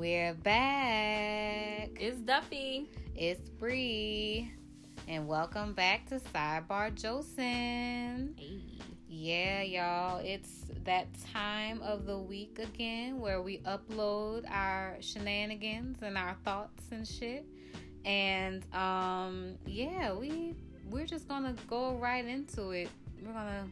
We're back. It's Duffy. It's Bree. And welcome back to Sidebar Josen. Hey. Yeah, y'all. It's that time of the week again where we upload our shenanigans and our thoughts and shit. And um yeah, we we're just gonna go right into it. We're gonna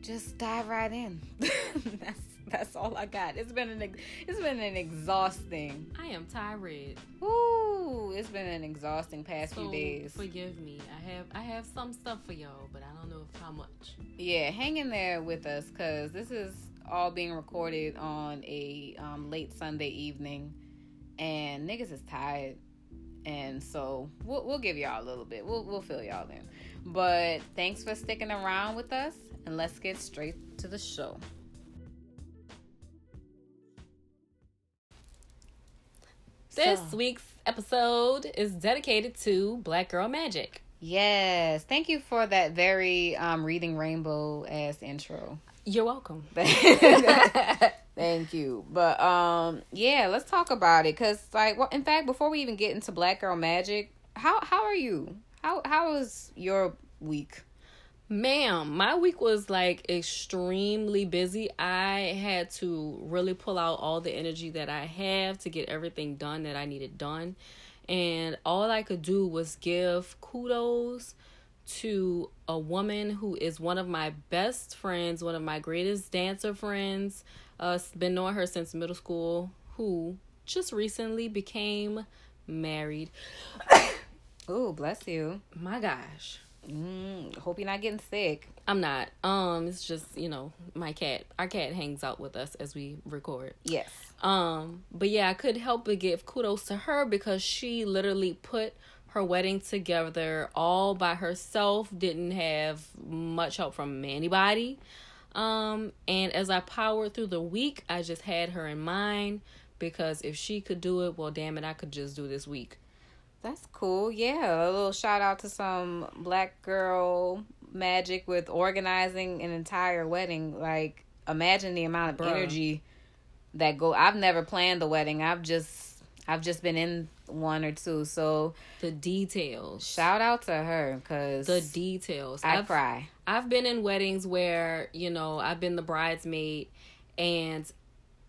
just dive right in. that's that's all I got. It's been an it's been an exhausting. I am tired. Ooh, it's been an exhausting past So few days. forgive me. I have I have some stuff for y'all, but I don't know if how much. Yeah, hang in there with us because this is all being recorded on a um, late Sunday evening, and niggas is tired, and so we'll we'll give y'all a little bit. We'll we'll fill y'all in. But thanks for sticking around with us, and let's get straight to the show. This So- week's episode is dedicated to Black Girl Magic. Yes, thank you for that very um, reading rainbow ass intro. You're welcome. Thank you. But um yeah, let's talk about it cuz like well in fact before we even get into Black Girl Magic, how how are you? How how was your week? Ma'am, my week was like extremely busy. I had to really pull out all the energy that I have to get everything done that I needed done. And all I could do was give kudos to a woman who is one of my best friends, one of my greatest dancer friends. Uh, been knowing her since middle school, who just recently became married. oh, bless you. My gosh. Mm, hope you're not getting sick. I'm not. Um, it's just you know my cat. Our cat hangs out with us as we record. Yes. Um, but yeah, I couldn't help but give kudos to her because she literally put her wedding together all by herself. Didn't have much help from anybody. Um, and as I powered through the week, I just had her in mind because if she could do it, well, damn it, I could just do this week. That's cool. Yeah, a little shout out to some black girl magic with organizing an entire wedding. Like imagine the amount of Bruh. energy that go I've never planned the wedding. I've just I've just been in one or two. So The details. shout out to her cuz the details. I I've- cry. I've been in weddings where, you know, I've been the bridesmaid and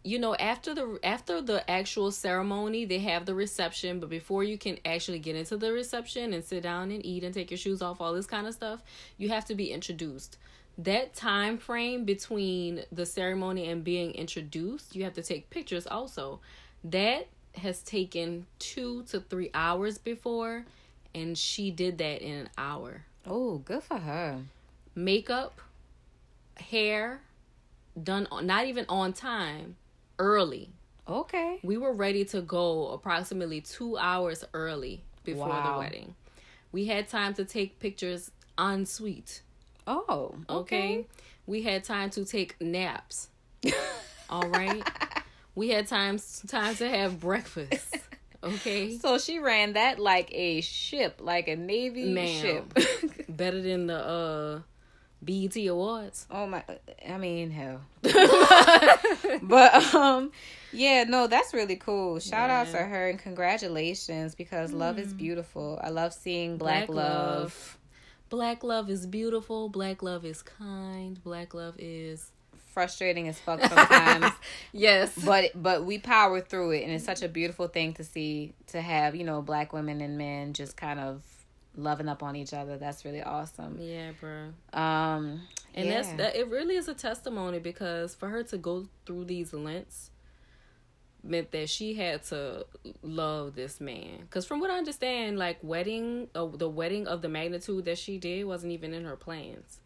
you know, after the after the actual ceremony, they have the reception, but before you can actually get into the reception and sit down and eat and take your shoes off, all this kind of stuff, you have to be introduced. That time frame between the ceremony and being introduced, you have to take pictures also. That has taken 2 to 3 hours before and she did that in an hour Oh, good for her. makeup, hair done not even on time, early. Okay. We were ready to go approximately 2 hours early before Wow. the wedding. We had time to take pictures en suite, Oh, okay? okay. We had time to take naps. All right? we had times time to have breakfast. Okay? So she ran that like a ship, like a navy Ma'am. ship. Better than the uh BET Awards. Oh my! I mean, hell. but um, yeah, no, that's really cool. Shout out to her and congratulations because love is beautiful. I love seeing black, Black love. love. Black love is beautiful. Black love is kind. Black love is Frustrating as fuck sometimes, yes. but but we power through it, and it's such a beautiful thing to see to have you know black women and men just kind of loving up on each other. That's really awesome. Yeah, bro. Um, And yeah. that's that. It really is a testimony because for her to go through these lengths meant that she had to love this man. Because from what I understand, like wedding, uh, the wedding of the magnitude that she did wasn't even in her plans.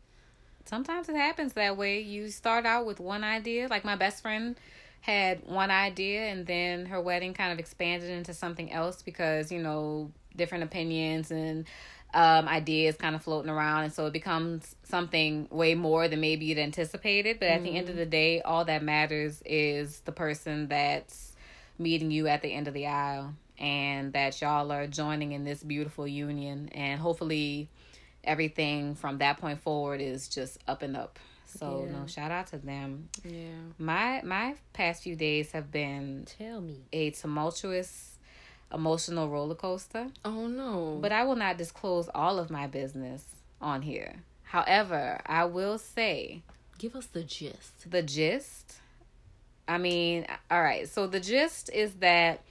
sometimes it happens that way. You start out with one idea. Like my best friend had one idea and then her wedding kind of expanded into something else because, you know, different opinions and um, ideas kind of floating around. And so it becomes something way more than maybe you'd anticipated. But at the end of the day, all that matters is the person that's meeting you at the end of the aisle and that y'all are joining in this beautiful union. And hopefully everything from that point forward is just up and up. So Yeah. no, shout out to them. Yeah. My my past few days have been Tell me. a tumultuous emotional roller coaster. Oh no. But I will not disclose all of my business on here. However, I will say give us the gist. the gist. I mean, all right. So the gist is that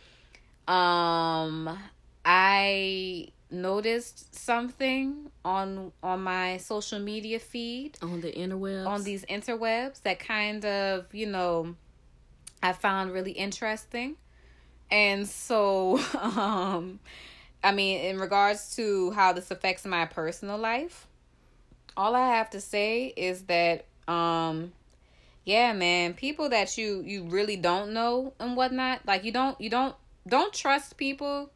um I noticed something on on my social media feed On the interwebs. on these interwebs that kind of, you know, I found really interesting. And so, um, I mean, in regards to how this affects my personal life, all I have to say is that, um, yeah, man, people that you you really don't know and whatnot, like you don't you don't don't trust people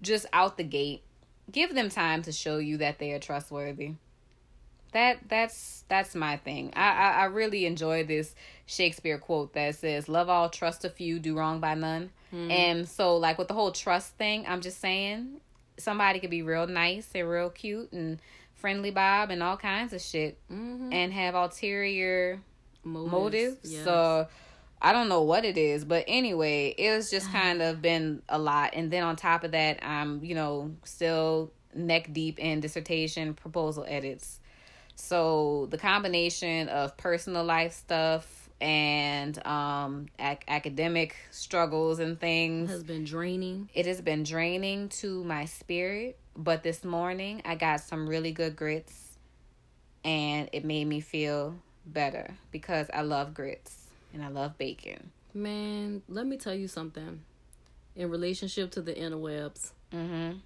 just out the gate. Give them time to show you that they are trustworthy that that's that's my thing. I, I I really enjoy this Shakespeare quote that says, "Love all, trust a few, do wrong by none." And so, like with the whole trust thing, I'm just saying, somebody could be real nice and real cute and friendly, Bob, and all kinds of shit, Mhm. and have ulterior motives. motives. yes. So I don't know what it is, but anyway, it was just kind of been a lot. And then on top of that, I'm you know still neck deep in dissertation proposal edits. So the combination of personal life stuff and um ac- academic struggles and things has been draining. it has been draining to my spirit but this morning i got some really good grits and it made me feel better because i love grits and i love bacon Man, let me tell you something. In relationship to the interwebs, mm-hmm.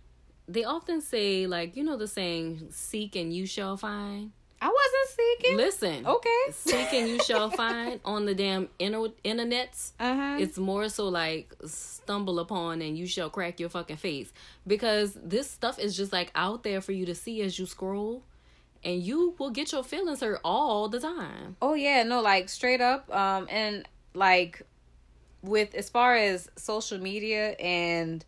they often say, like, you know, the saying, seek and you shall find. i wasn't seeking Listen, okay seek and you shall find on the damn inter- internets. uh-huh It's more so like stumble upon and you shall crack your fucking face because this stuff is just like out there for you to see as you scroll and you will get your feelings hurt all the time. Oh yeah, no, like straight up. Um, and like with as far as social media and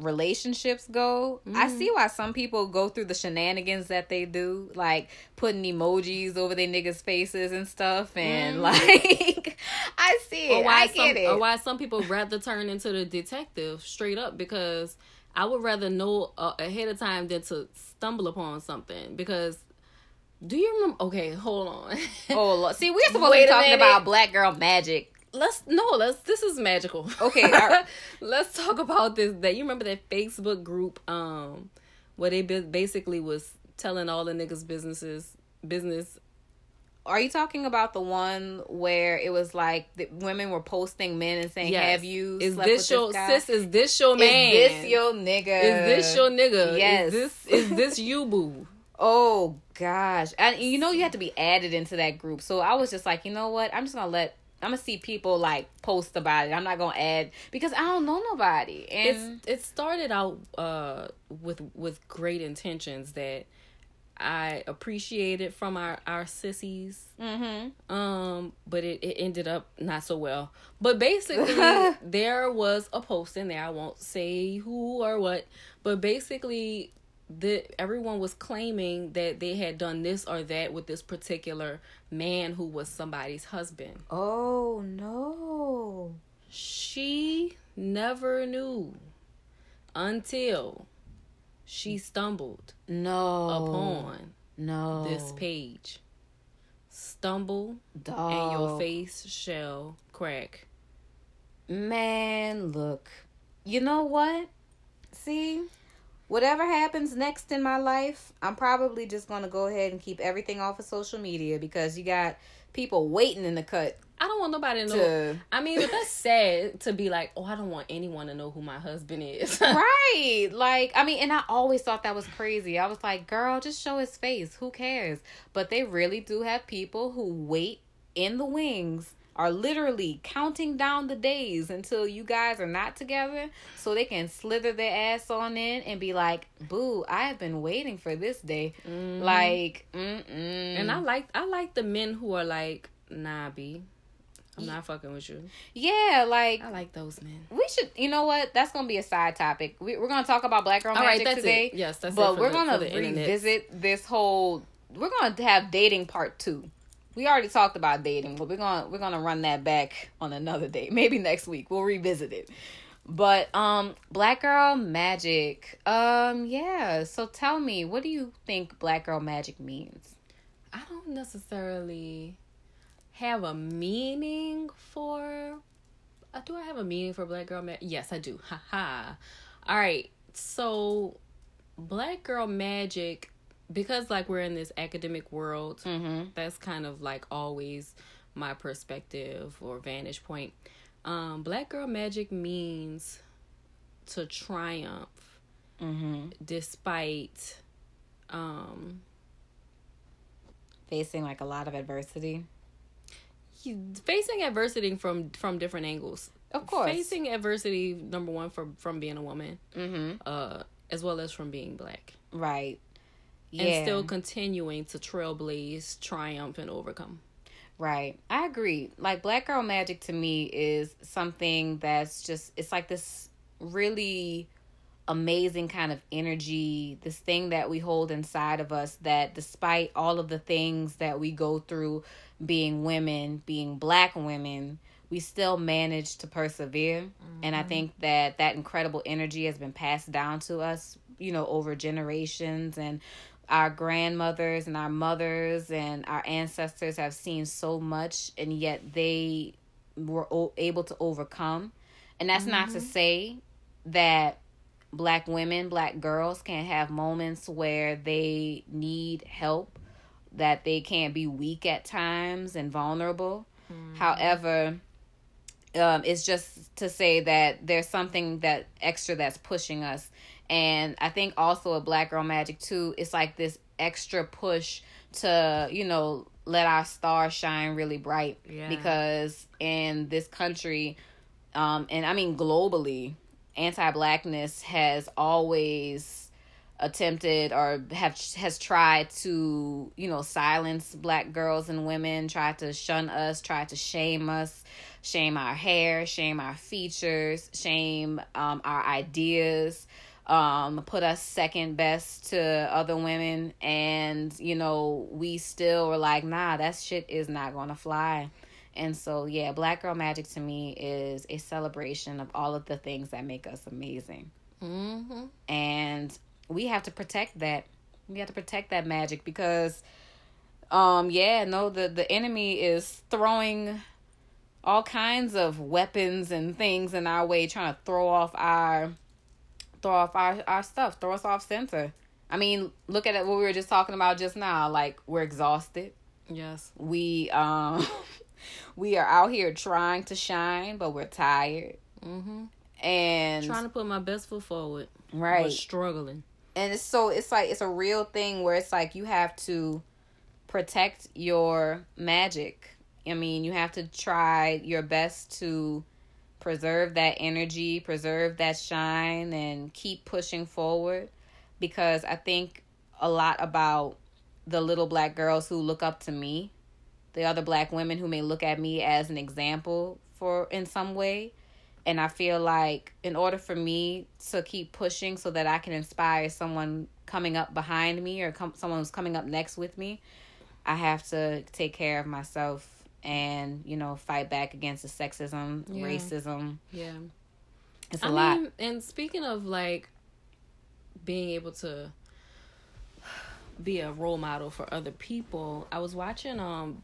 relationships go, I see why some people go through the shenanigans that they do, like putting emojis over their niggas' faces and stuff, and like I see it, Or why I some get it. or why some people rather turn into the detective straight up because I would rather know uh, ahead of time than to stumble upon something because do you remember okay, hold on. oh, Lord. see, we're supposed to be talking minute. about black girl magic. let's no let's this is magical Okay, all right. let's talk about this that you remember that facebook group um where they basically was telling all the niggas businesses business Are you talking about the one where it was like the women were posting men and saying, yes. "Have you is slept this with your this sis is this your man Is this your nigga? is this your nigga Yes. is this is this you boo Oh gosh, and you know you have to be added into that group. So I was just like, you know what? I'm just gonna let. I'm gonna see people like post about it. I'm not gonna add because I don't know nobody. And it's it started out uh with with great intentions that I appreciated from our our sissies mm-hmm. Um, but it, it ended up not so well. But basically, there was a post in there. I won't say who or what, but basically, the everyone was claiming that they had done this or that with this particular man who was somebody's husband. oh no, She never knew until she stumbled no, upon no this page. Stumble dog. and your face shall crack. Man, look. You know what? See, whatever happens next in my life, I'm probably just going to go ahead and keep everything off of social media because you got people waiting in the cut I don't want nobody to know. to. I mean, but that's sad to be like, oh, I don't want anyone to know who my husband is. right. Like, I mean, and I always thought that was crazy. I was like, girl, just show his face. Who cares? But they really do have people who wait in the wings. Are literally counting down the days until you guys are not together so they can slither their ass on in and be like, Boo, I have been waiting for this day. Mm-hmm. Like, mm-mm. and I like I like the men who are like, nah, B, I'm not fucking with you. yeah, like, I like those men. we should, you know what? That's going to be a side topic. We, we're going to talk about Black Girl All right, Magic that's today. it. Yes, that's but we're the- gonna the internet. revisit this whole we're gonna have dating part two we already talked about dating, but we're gonna we're gonna run that back on another day. Maybe next week we'll revisit it. But um Black Girl Magic. Um yeah, so tell me, what do you think Black Girl Magic means? I don't necessarily have a meaning for uh, do I have a meaning for Black Girl Magic? Yes, I do. Haha. All right. So Black Girl Magic because like we're in this academic world, Mm-hmm. that's kind of like always my perspective or vantage point. Um, Black Girl Magic means to triumph Mm-hmm. despite um Facing like a lot of adversity. Facing adversity from from different angles. Of course. Facing adversity number one from from being a woman, Mm-hmm. uh as well as from being black. Right. Yeah. And still continuing to trailblaze, triumph and overcome. Right. I agree. Like Black Girl Magic to me is something that's just it's like this really amazing kind of energy, this thing that we hold inside of us that despite all of the things that we go through being women, being black women, we still manage to persevere. And I mm-hmm. think that that incredible energy has been passed down to us, you know, over generations. And our grandmothers and our mothers and our ancestors have seen so much and yet they were o- able to overcome. And that's not to mm-hmm. say that black women black girls can have moments where they need help that they can't be weak at times and vulnerable. However um, it's just to say that there's something that extra that's pushing us. And i think also a black girl magic too it's like this extra push to you know let our star shine really bright. Yeah. because in this country um and i mean globally anti-blackness has always attempted or have has tried to you know silence black girls and women tried to shun us tried to shame us shame our hair shame our features shame um, our ideas um, put us second best to other women. And you know we still were like nah that shit is not gonna fly and so yeah black girl magic to me is a celebration of all of the things that make us amazing. Mm-hmm. and we have to protect that. We have to protect that magic because um yeah no the the enemy is throwing all kinds of weapons and things in our way trying to throw off our throw off our our stuff throw us off center. I mean look at it what we were just talking about just now. Like we're exhausted. Yes. we um we are out here trying to shine but we're tired Mm-hmm. and Trying to put my best foot forward. right But struggling. and it's so it's like it's a real thing where it's like you have to protect your magic i mean you have to try your best to preserve that energy preserve that shine and keep pushing forward because i think a lot about the little black girls who look up to me the other black women who may look at me as an example for in some way and I feel like in order for me to keep pushing so that I can inspire someone coming up behind me or com- someone who's coming up next with me, I have to take care of myself and, you know, fight back against the sexism, Yeah. racism. Yeah. It's a I lot. mean, and speaking of like being able to be a role model for other people, I was watching um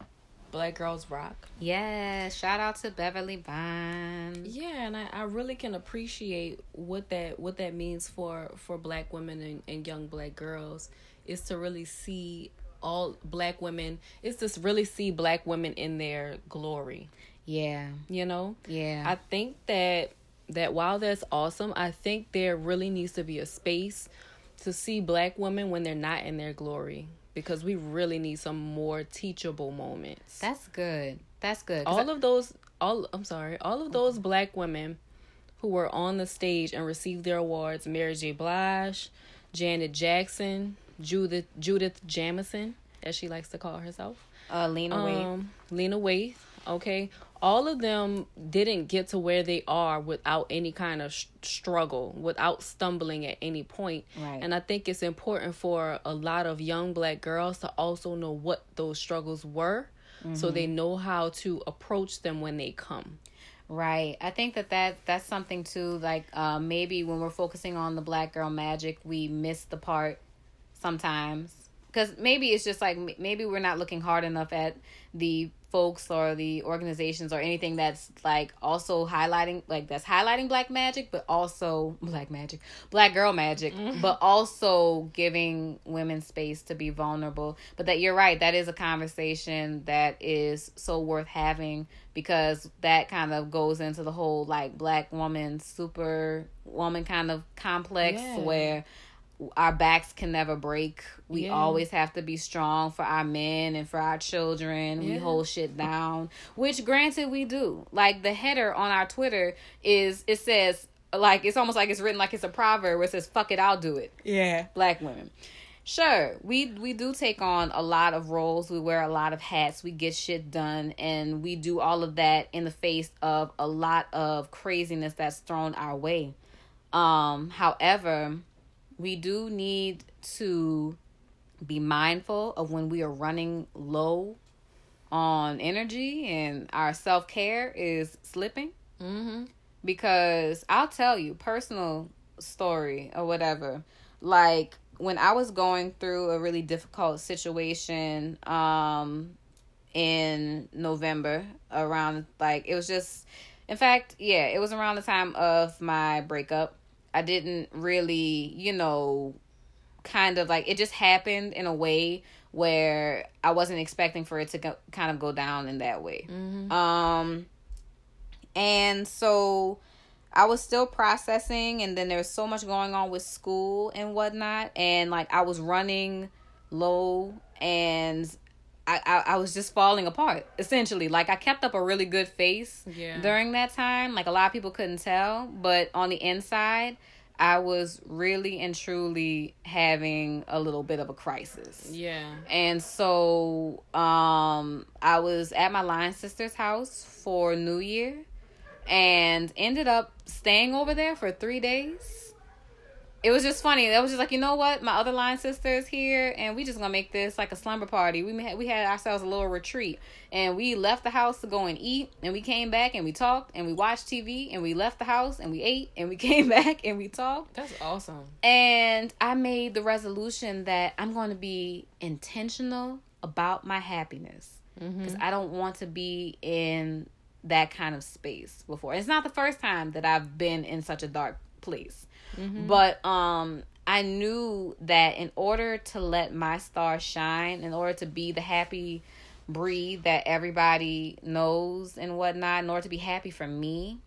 Black Girls Rock. Yes, shout out to Beverly Vine. Yeah, and I, I really can appreciate what that what that means for for black women and, and young black girls is to really see all black women is to really see black women in their glory. Yeah, You know? yeah. I think that that while that's awesome, I think there really needs to be a space to see black women when they're not in their glory because we really need some more teachable moments. That's good. That's good. all of those all I'm sorry, all of those black women who were on the stage and received their awards, Mary J. Blige, Janet Jackson, Judith Judith Jamison, as she likes to call herself. Uh, Lena. Um, Lena Waithe, okay. All of them didn't get to where they are without any kind of sh- struggle, without stumbling at any point. Right. And I think it's important for a lot of young black girls to also know what those struggles were so they know how to approach them when they come. Right. I think that, that that's something too. Like uh, maybe when we're focusing on the black girl magic, we miss the part sometimes because maybe it's just like maybe we're not looking hard enough at the folks or the organizations or anything that's like also highlighting like that's highlighting black magic but also black magic black girl magic mm-hmm. but also giving women space to be vulnerable but that you're right that is a conversation that is so worth having because that kind of goes into the whole like black woman super woman kind of complex Yeah. where our backs can never break. We Yeah. always have to be strong for our men and for our children. We hold shit down, which granted we do. Like the header on our Twitter is it says like it's almost like it's written like it's a proverb where it says "fuck it, I'll do it." Yeah. Black women. Sure, we we do take on a lot of roles. We wear a lot of hats. We get shit done, and we do all of that in the face of a lot of craziness that's thrown our way. Um, however, we do need to be mindful of when we are running low on energy and our self care is slipping Mm-hmm. because I'll tell you personal story or whatever. Like when I was going through a really difficult situation um in November around like it was just in fact, yeah, it was around the time of my breakup. I didn't really, you know, kind of like it just happened in a way where I wasn't expecting for it to go, kind of go down in that way. Mm-hmm. Um and so I was still processing and then there's so much going on with school and whatnot and like I was running low and I, I, I was just falling apart essentially like I kept up a really good face Yeah. during that time like a lot of people couldn't tell but on the inside I was really and truly having a little bit of a crisis Yeah. and so um I was at my line sister's house for New Year and ended up staying over there for 3 days. It was just funny. That was just like, you know what? My other line sister is here and we just to make this like a slumber party. We had, we had ourselves a little retreat and we left the house to go and eat and we came back and we talked and we watched TV and we left the house and we ate and we came back and we talked. That's awesome. And I made the resolution that I'm going to be intentional about my happiness mm-hmm. because I don't want to be in that kind of space before. It's not the first time that I've been in such a dark place. But um I knew that in order to let my star shine, in order to be the happy Bree that everybody knows and whatnot, in order to be happy for me,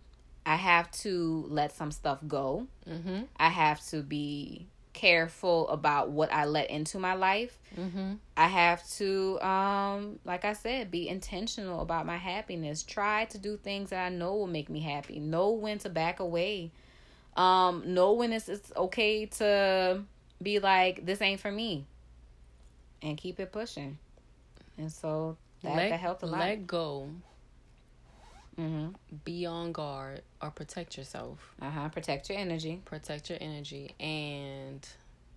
I have to let some stuff go. Mm-hmm. I have to be careful about what I let into my life. Mm-hmm. I have to, um, like I said, be intentional about my happiness. Try to do things that I know will make me happy. Know when to back away. Um, know when it's, it's okay to be like, this ain't for me. And keep it pushing. And so that, let, that helped a lot. Let go. hmm Be on guard or protect yourself. Uh huh. Protect your energy. Protect your energy and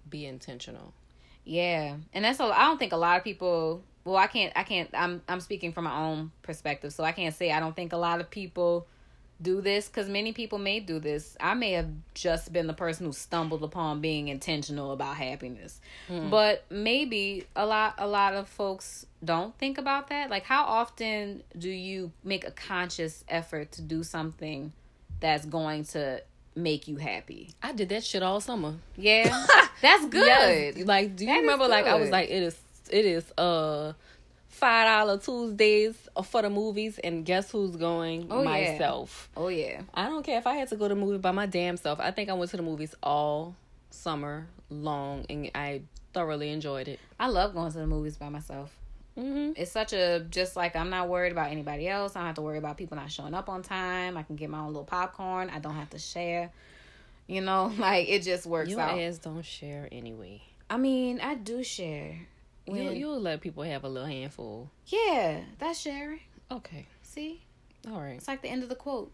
be intentional. Yeah, and that's a. I don't think a lot of people. Well, I can't. I can't. I'm. I'm speaking from my own perspective, so I can't say I don't think a lot of people do this because many people may do this. I may have just been the person who stumbled upon being intentional about happiness, but maybe a lot. A lot of folks don't think about that. Like, how often do you make a conscious effort to do something that's going to make you happy? I did that shit all summer. Yeah, that's good. Yes. Like, do you That remember? Like, I was like, it is, it is, uh, five dollar Tuesdays for the movies, and guess who's going? Oh, yeah. Myself. Oh yeah. I don't care if I had to go to the movie by my damn self. I think I went to the movies all summer long, and I thoroughly enjoyed it. I love going to the movies by myself. Mm-hmm. It's such a just like I'm not worried about anybody else. I don't have to worry about people not showing up on time. I can get my own little popcorn. I don't have to share. You know, like it just works Your out. ass don't share anyway. I mean, I do share. You When, you'll let people have a little handful. yeah, that's sharing. Okay, See, all right. it's like the end of the quote.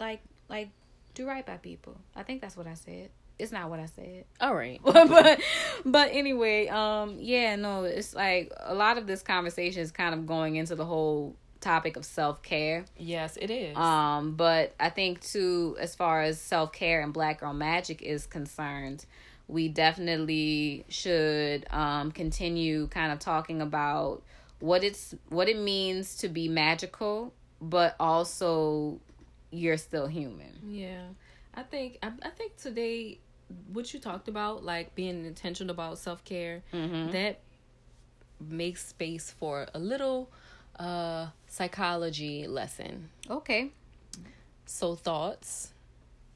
Like, like, do right by people. I think that's what I said. it's not what I said. All right. but but anyway, um yeah, no, it's like a lot of this conversation is kind of going into the whole topic of self-care. Yes, it is. Um but I think too as far as self-care and black girl magic is concerned, we definitely should um continue kind of talking about what it's what it means to be magical, but also you're still human. Yeah. I think I, I think today what you talked about, like being intentional about self care, Mm-hmm. that makes space for a little uh psychology lesson. Okay. So thoughts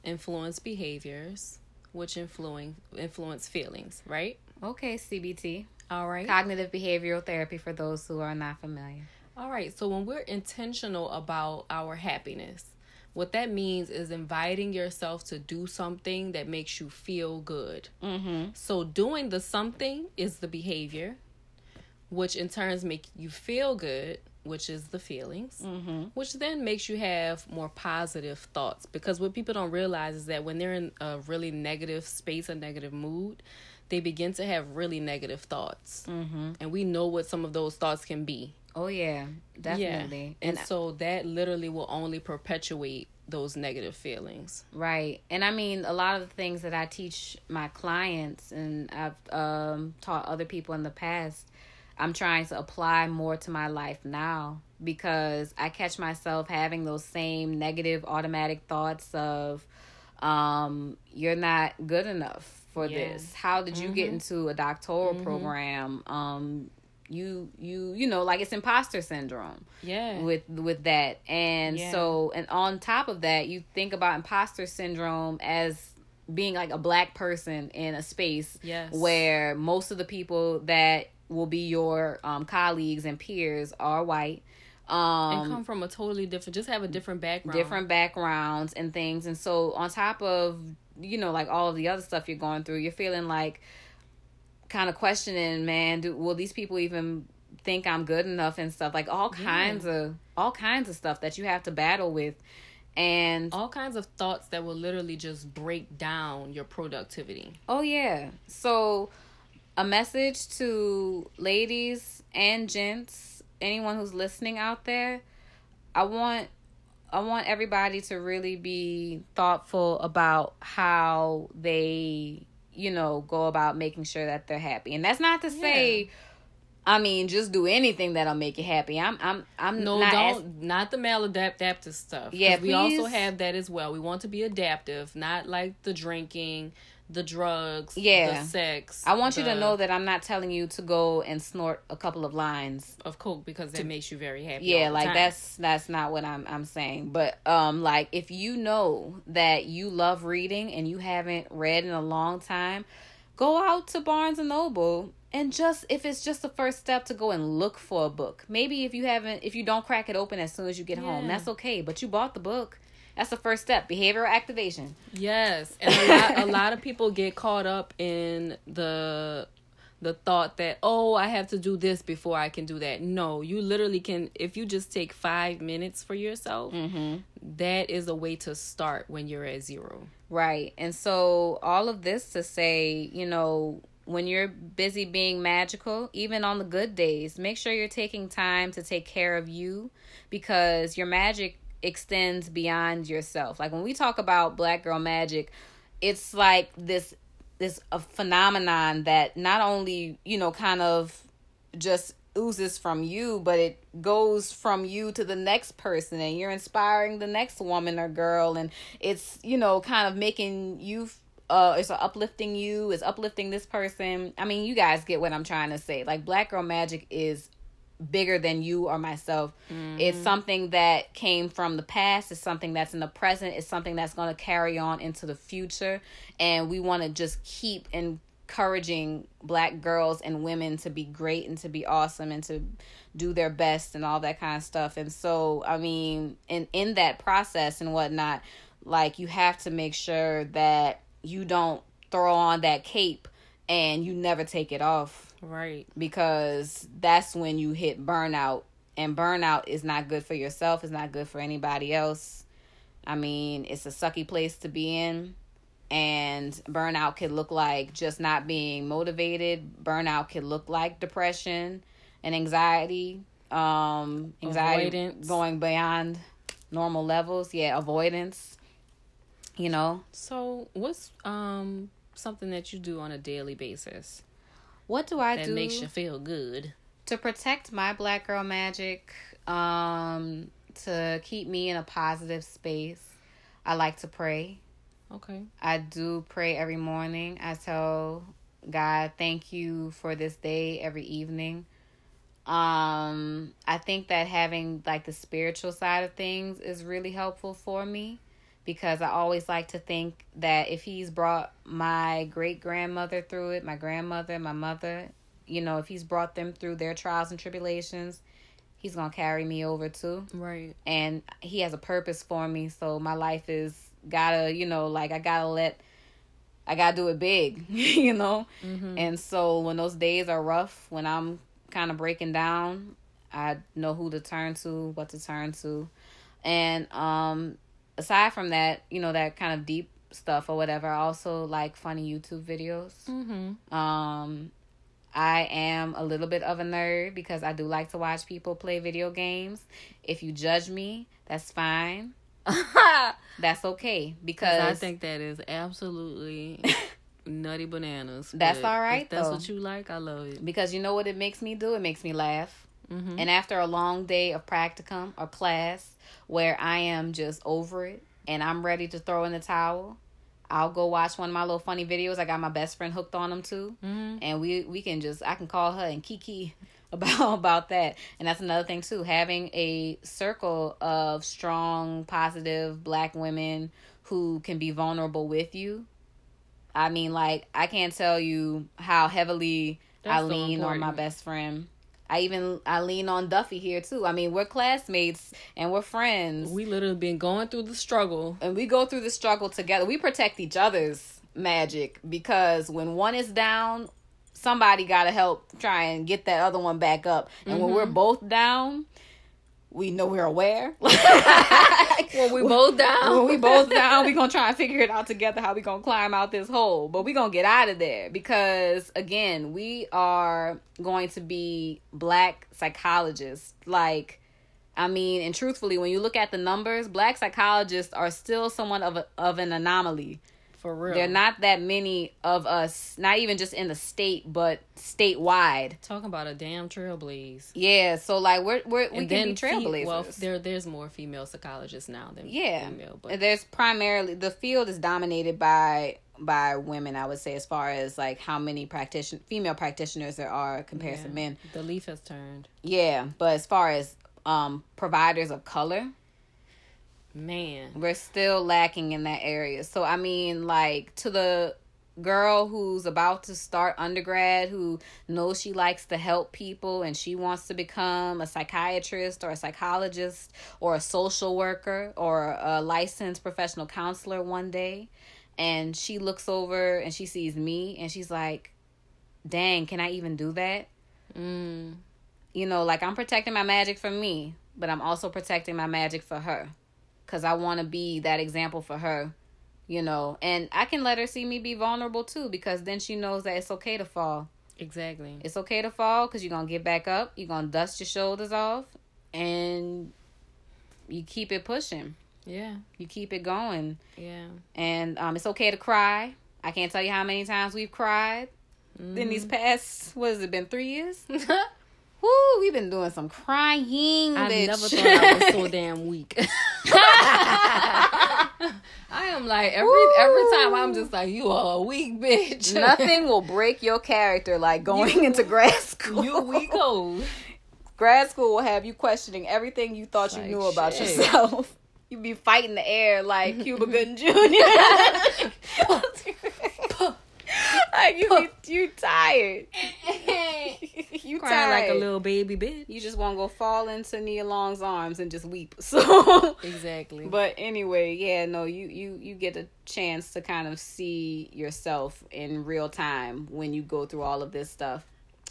influence behaviors, which influence influence feelings, right? Okay, CBT. All right. Cognitive behavioral therapy for those who are not familiar. All right. So when we're intentional about our happiness, what that means is inviting yourself to do something that makes you feel good. Mm-hmm. So doing the something is the behavior, which in turns make you feel good, which is the feelings, Mm-hmm. which then makes you have more positive thoughts. Because what people don't realize is that when they're in a really negative space, a negative mood, they begin to have really negative thoughts. Mm-hmm. And we know what some of those thoughts can be. Oh yeah, definitely. Yeah. And so that literally will only perpetuate those negative feelings. Right. And I mean, a lot of the things that I teach my clients and I've um, taught other people in the past, I'm trying to apply more to my life now because I catch myself having those same negative automatic thoughts of, um, you're not good enough for Yeah. this. How did you get into a doctoral program? Um, you you you know like it's imposter syndrome Yeah. with with that and Yeah. so and on top of that you think about imposter syndrome as being like a black person in a space Yes. where most of the people that will be your um, colleagues and peers are white um and come from a totally different just have a different background. different backgrounds and things and so on top of you know like all of the other stuff you're going through you're feeling like kind of questioning man do will these people even think i'm good enough and stuff like all kinds of all kinds of stuff that you have to battle with and all kinds of thoughts that will literally just break down your productivity. Oh yeah. So a message to ladies and gents, anyone who's listening out there, I want I want everybody to really be thoughtful about how they, you know, go about making sure that they're happy. And that's not to say I mean, just do anything that'll make you happy. I'm I'm I'm No, not don't as- not the maladaptive stuff. Yeah, we also have that as well. We want to be adaptive, not like the drinking, the drugs, Yeah. the sex. I want you to know that I'm not telling you to go and snort a couple of lines of coke because that makes you very happy. yeah the like time. that's that's not what i'm i'm saying but um like if you know that you love reading and you haven't read in a long time go out to barnes and noble and just if it's just the first step to go and look for a book maybe if you haven't if you don't crack it open as soon as you get home that's okay but you bought the book that's the first step behavioral activation Yes, and a lot, a lot of people get caught up in the the thought that oh I have to do this before I can do that. No, you literally can if you just take five minutes for yourself. Mm-hmm. that is a way to start when you're at zero. Right. And so all of this to say, you know, when you're busy being magical, even on the good days, make sure you're taking time to take care of you because your magic extends beyond yourself. Like when we talk about black girl magic, it's like this this a phenomenon that not only, you know, kind of just oozes from you, but it goes from you to the next person and you're inspiring the next woman or girl and it's, you know, kind of making you uh it's uplifting you, it's uplifting this person. I mean, you guys get what I'm trying to say. Like Black Girl Magic is bigger than you or myself. It's mm. something that came from the past, it's something that's in the present, it's something that's going to carry on into the future. And we want to just keep encouraging black girls and women to be great and to be awesome and to do their best and all that kind of stuff. And so, I mean, in in that process and whatnot, like you have to make sure that you don't throw on that cape and you never take it off Right. because that's when you hit burnout and burnout is not good for yourself it's not good for anybody else. I mean it's a sucky place to be in and burnout could look like just not being motivated. Burnout could look like depression and anxiety um anxiety Avoidance. going beyond normal levels. Yeah avoidance you know? So, what's um something that you do on a daily basis what do i that do That makes you feel good? to protect my black girl magic um to keep me in a positive space i like to pray Okay. I do pray every morning. I tell God, thank you for this day every evening. Um, I think that having like the spiritual side of things is really helpful for me because I always like to think that if he's brought my great grandmother through it, my grandmother, my mother, you know, if he's brought them through their trials and tribulations, he's going to carry me over too Right. and he has a purpose for me so my life is gotta you know like i gotta let i gotta do it big you know Mm-hmm. and so when those days are rough when i'm kind of breaking down i know who to turn to what to turn to and um aside from that you know that kind of deep stuff or whatever i also like funny youtube videos Mm-hmm. um, I am a little bit of a nerd because I do like to watch people play video games. If you judge me, that's fine. That's okay because I think that is absolutely nutty bananas. That's all right, If that's though. what you like. I love it. because you know what it makes me do? It makes me laugh. Mm-hmm. And after a long day of practicum or class where I am just over it and I'm ready to throw in the towel, I'll go watch one of my little funny videos. I got my best friend hooked on them too. Mm-hmm. and we we can just I can call her and kiki about about that. And that's another thing too, having a circle of strong, positive black women who can be vulnerable with you. I mean, like I can't tell you how heavily I That's so lean on my best friend. I even I lean on Duffy here too. I mean, we're classmates and we're friends We literally been going through the struggle. and we go through the struggle together. We protect each other's magic because when one is down, somebody got to help try and get that other one back up. And when we're mm-hmm. both down, we know we're aware. When we both down. when we both down, we gonna try and figure it out together how we gonna climb out this hole. But we gonna get out of there because again, we are going to be black psychologists. Like, I mean, and truthfully, when you look at the numbers, black psychologists are still somewhat of a, of an anomaly. For real. There are not that many of us, not even just in the state, but statewide. talking about a damn trailblaze. Yeah, so like we're, we're we And can be fe- trailblazers. well, there there's more female psychologists now than yeah female, but And there's primarily the field is dominated by by women i would say as far as like how many practitioner female practitioners there are compared to men The leaf has turned. yeah but as far as um providers of color Man. we're still lacking in that area so i mean like to the girl who's about to start undergrad who knows she likes to help people and she wants to become a psychiatrist or a psychologist or a social worker or a licensed professional counselor one day and she looks over and she sees me and she's like dang can i even do that Mm. you know, like I'm protecting my magic for me, but I'm also protecting my magic for her. Cause I want to be that example for her, you know, and I can let her see me be vulnerable too, because then she knows that it's okay to fall. Exactly. It's okay to fall because you're gonna get back up. You're gonna dust your shoulders off, and you keep it pushing. Yeah. You keep it going, Yeah. and um, it's okay to cry. I can't tell you how many times we've cried in these past. What has it been? Three years. Woo, we've been doing some crying, I bitch. never thought I was so damn weak. I am like every every time I'm just like you are a weak bitch. Nothing will break your character like going into grad school. you weak hoe. Grad school will have you questioning everything you thought you knew about shit. yourself. You be fighting the air like Cuba Gooding Jr. you you tired. you Crying tired. like a little baby bitch. you just want to go fall into Nia Long's arms and just weep. So Exactly. But anyway, yeah, no, you you you get a chance to kind of see yourself in real time when you go through all of this stuff.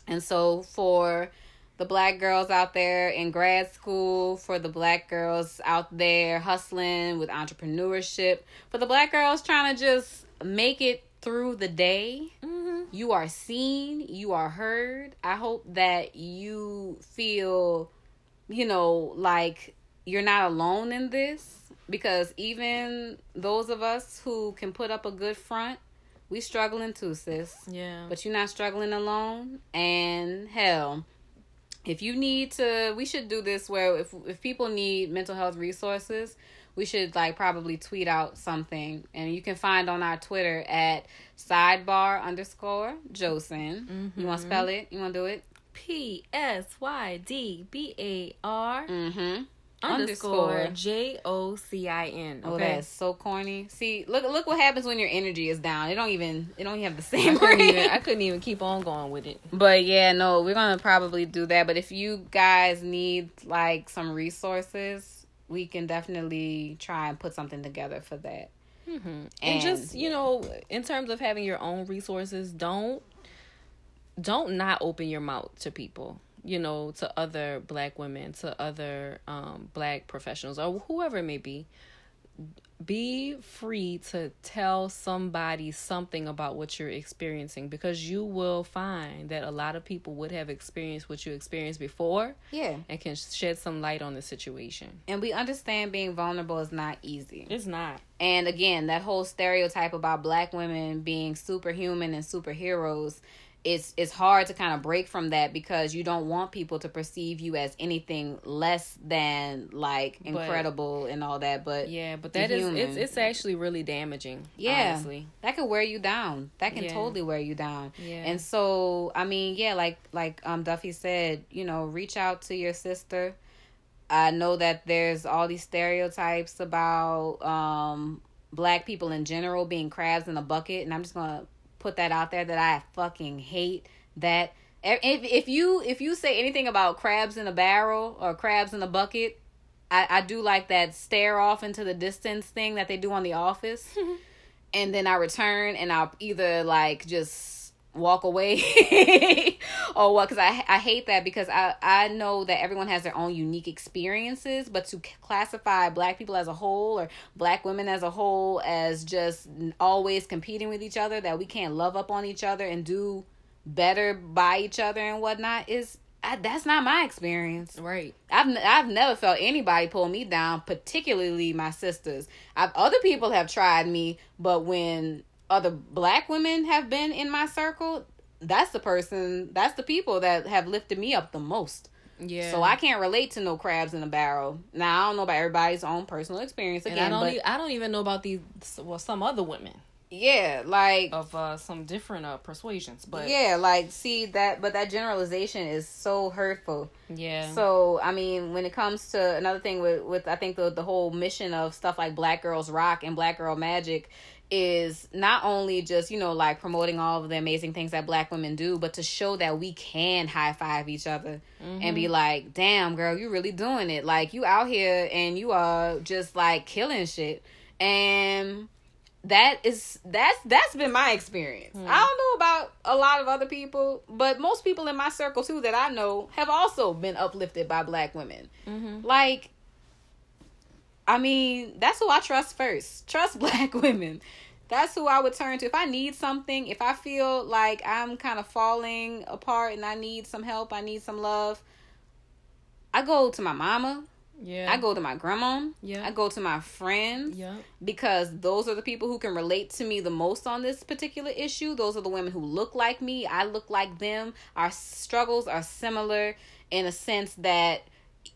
And so for the black girls out there in grad school, for the black girls out there hustling with entrepreneurship, for the black girls trying to just make it through the day. Mm-hmm. You are seen, you are heard. I hope that you feel, you know, like you're not alone in this because even those of us who can put up a good front, we struggling too, sis. Yeah. But you're not struggling alone. And hell, if you need to, we should do this where if if people need mental health resources, we should like probably tweet out something, and you can find on our Twitter at sidebar underscore Josen. You want to spell it? You want to do it? P S Y D B A R Mm-hmm. underscore J O C I N. Oh, that's so corny. See, look, look what happens when your energy is down. It don't even, it don't even have the I same couldn't, even, I couldn't even keep on going with it. But yeah, no, we're gonna probably do that. But if you guys need like some resources, we can definitely try and put something together for that. Mm-hmm. And, And- just you know, in terms of having your own resources, don't don't not open your mouth to people. You know, to other black women, to other um, black professionals, or whoever it may be. Be free to tell somebody something about what you're experiencing because you will find that a lot of people would have experienced what you experienced before Yeah, and can shed some light on the situation. and we understand being vulnerable is not easy. It's not. And again, that whole stereotype about black women being superhuman and superheroes, it's it's hard to kind of break from that because you don't want people to perceive you as anything less than like incredible and all that. But Yeah, but that is human. it's it's actually really damaging. Yeah. honestly. that could wear you down. That can Yeah. totally wear you down. Yeah. And so, I mean, yeah, like like um Duffy said, you know, reach out to your sister. I know that there's all these stereotypes about um black people in general being crabs in a bucket, and I'm just gonna put that out there that I fucking hate that. If if you if you say anything about crabs in a barrel or crabs in a bucket, I I do like that stare off into the distance thing that they do on The Office and then I return and I'll either like just walk away or what because I, I hate that because I, I know that everyone has their own unique experiences but to classify black people as a whole or black women as a whole as just always competing with each other that we can't love up on each other and do better by each other and whatnot is I, that's not my experience Right. I've I've never felt anybody pull me down, particularly my sisters. I've other people have tried me, but when other black women have been in my circle, that's the person, that's the people that have lifted me up the most. Yeah. So I can't relate to no crabs in a barrel. Now I don't know about everybody's own personal experience and again, I don't but e- I don't even know about these well some other women yeah, like of uh some different uh persuasions, but yeah, like see that, but that generalization is so hurtful. yeah. So I mean, when it comes to another thing with with I think the the whole mission of stuff like Black Girls Rock and Black Girl Magic is not only just you know like promoting all of the amazing things that black women do but to show that we can high five each other and be like damn girl you really doing it like you out here and you are just like killing shit and that is that's that's been my experience. I don't know about a lot of other people, but most people in my circle too that I know have also been uplifted by black women. Mhm. Like I mean, that's who I trust first. Trust black women. That's who I would turn to if I need something, if I feel like I'm kind of falling apart and I need some help, I need some love. I go to my mama, yeah. I go to my grandma, Yeah. I go to my friends Yeah. because those are the people who can relate to me the most on this particular issue. Those are the women who look like me. I look like them. Our struggles are similar in a sense that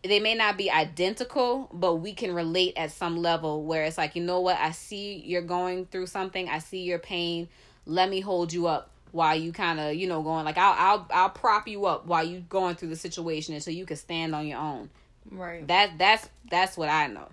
they may not be identical, but we can relate at some level where it's like, you know what? I see you're going through something. I see your pain. Let me hold you up while you kind of, you know, going like I'll I'll I'll prop you up while you going through the situation until you can stand on your own. Right. That that's that's what I know.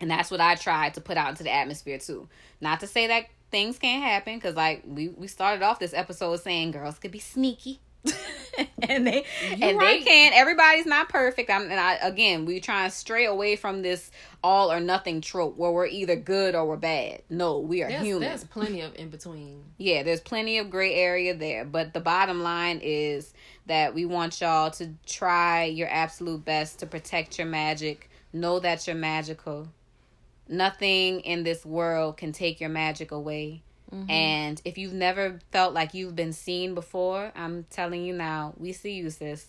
And that's what I tried to put out into the atmosphere too. Not to say that things can't happen cuz like we we started off this episode saying girls could be sneaky. and they You're and right. they can't. everybody's not perfect. I'm and I again, we try and stray away from this all or nothing trope where we're either good or we're bad. No, we are There's, human. there's plenty of in between. Yeah, there's plenty of gray area there, but the bottom line is that we want y'all to try your absolute best to protect your magic. Know that you're magical nothing in this world can take your magic away. And if you've never felt like you've been seen before, I'm telling you now, we see you, sis.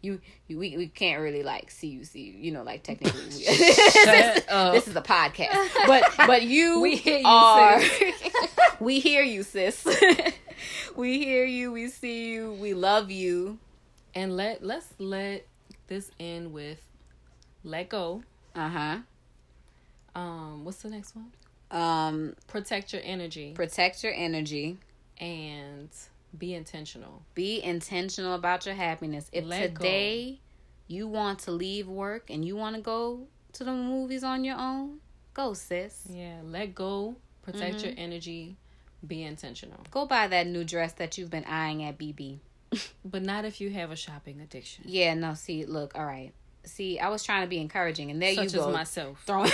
You, you we, we can't really like see you, see you, you know, like technically. Up. this is a podcast, but but you We hear you, are. we hear you, sis. we hear you. We see you. We love you. And let let's let this end with let go. Uh huh. Um, what's the next one? Um, Protect your energy protect your energy. and be intentional. Be intentional about your happiness. If Let go. today you want to leave work and you want to go to the movies on your own, go, sis. Yeah, let go. Protect Mm-hmm. your energy. Be intentional. Go buy that new dress that you've been eyeing at BB. But not if you have a shopping addiction. Yeah, no, see, look, all right. See, I was trying to be encouraging, and there Such you go. myself. throwing.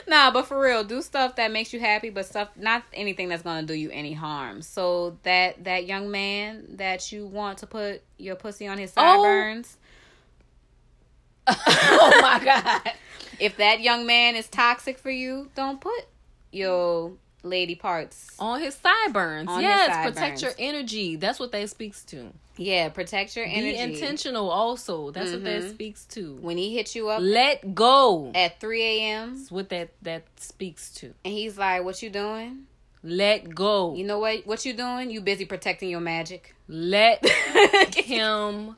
nah, but for real, do stuff that makes you happy, but stuff not anything that's gonna do you any harm. So that that young man that you want to put your pussy on his Oh. sideburns, oh my god. if that young man is toxic for you, don't put your lady parts. On his sideburns. On his yes, sideburns. protect your energy. That's what that speaks to. Yeah, protect your energy. Be intentional also. That's what that Mhm. speaks to. When he hits you up Let go. at three a.m. That's what that that speaks to. and he's like, "What you doing? Let go. You know what? What you doing? You busy protecting your magic, Let him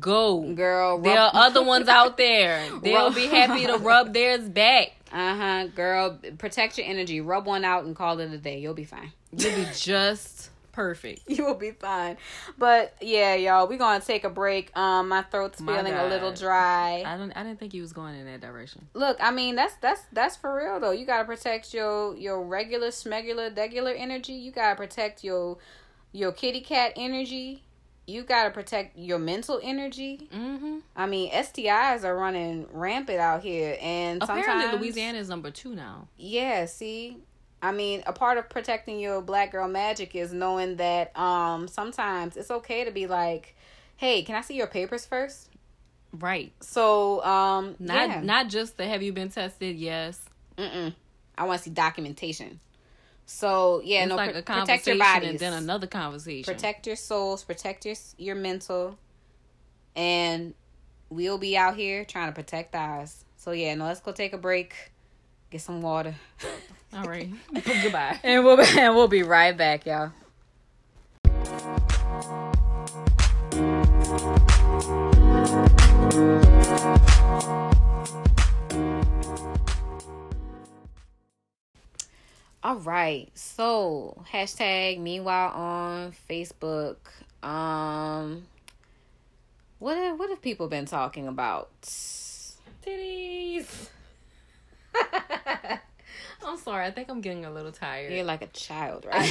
go. girl." There are other ones out there. They'll Rub- be happy to rub theirs back. Uh huh, girl. Protect your energy. Rub one out and call it a day. You'll be fine. You'll be just perfect. You will be fine. But yeah, y'all, we're gonna take a break. Um, my throat's My feeling a little dry. I don't. I didn't think you was going in that direction. Look, I mean that's that's that's for real though. You gotta protect your your regular, smegular, degular energy. You gotta protect your your kitty cat energy. You gotta protect your mental energy. Mm-hmm. I mean, STIs are running rampant out here, and Apparently, sometimes Louisiana is number two now. Yeah, see, I mean, a part of protecting your black girl magic is knowing that um sometimes it's okay to be like, "Hey, can I see your papers first? Right. So, um, Not yeah. not just the have you been tested? Yes. Mm-mm. I want to see documentation. So yeah, it's no, like pr- protect your bodies, and then another conversation. protect your souls, protect your your mental, and we'll be out here trying to protect ours. So yeah, no, let's go take a break, get some water, All right. Goodbye. and we'll and we'll be right back, y'all. All right. So, hashtag meanwhile on Facebook. Um what have, what have people been talking about? Titties. I'm sorry. I think I'm getting a little tired. You're like a child, right?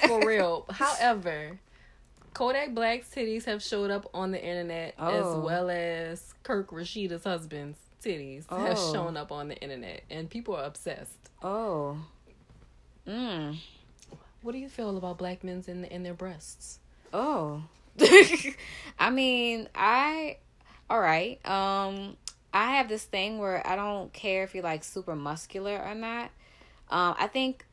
for, for real. However, Kodak Black's titties have showed up on the internet as Oh. well as Kirk Rasheeda's husband's titties have Oh. shown up on the internet, and people are obsessed. oh. Mm. What do you feel about black men's in in their breasts? Oh. I mean, I all right. Um I have this thing where I don't care if you're like super muscular or not. Um I think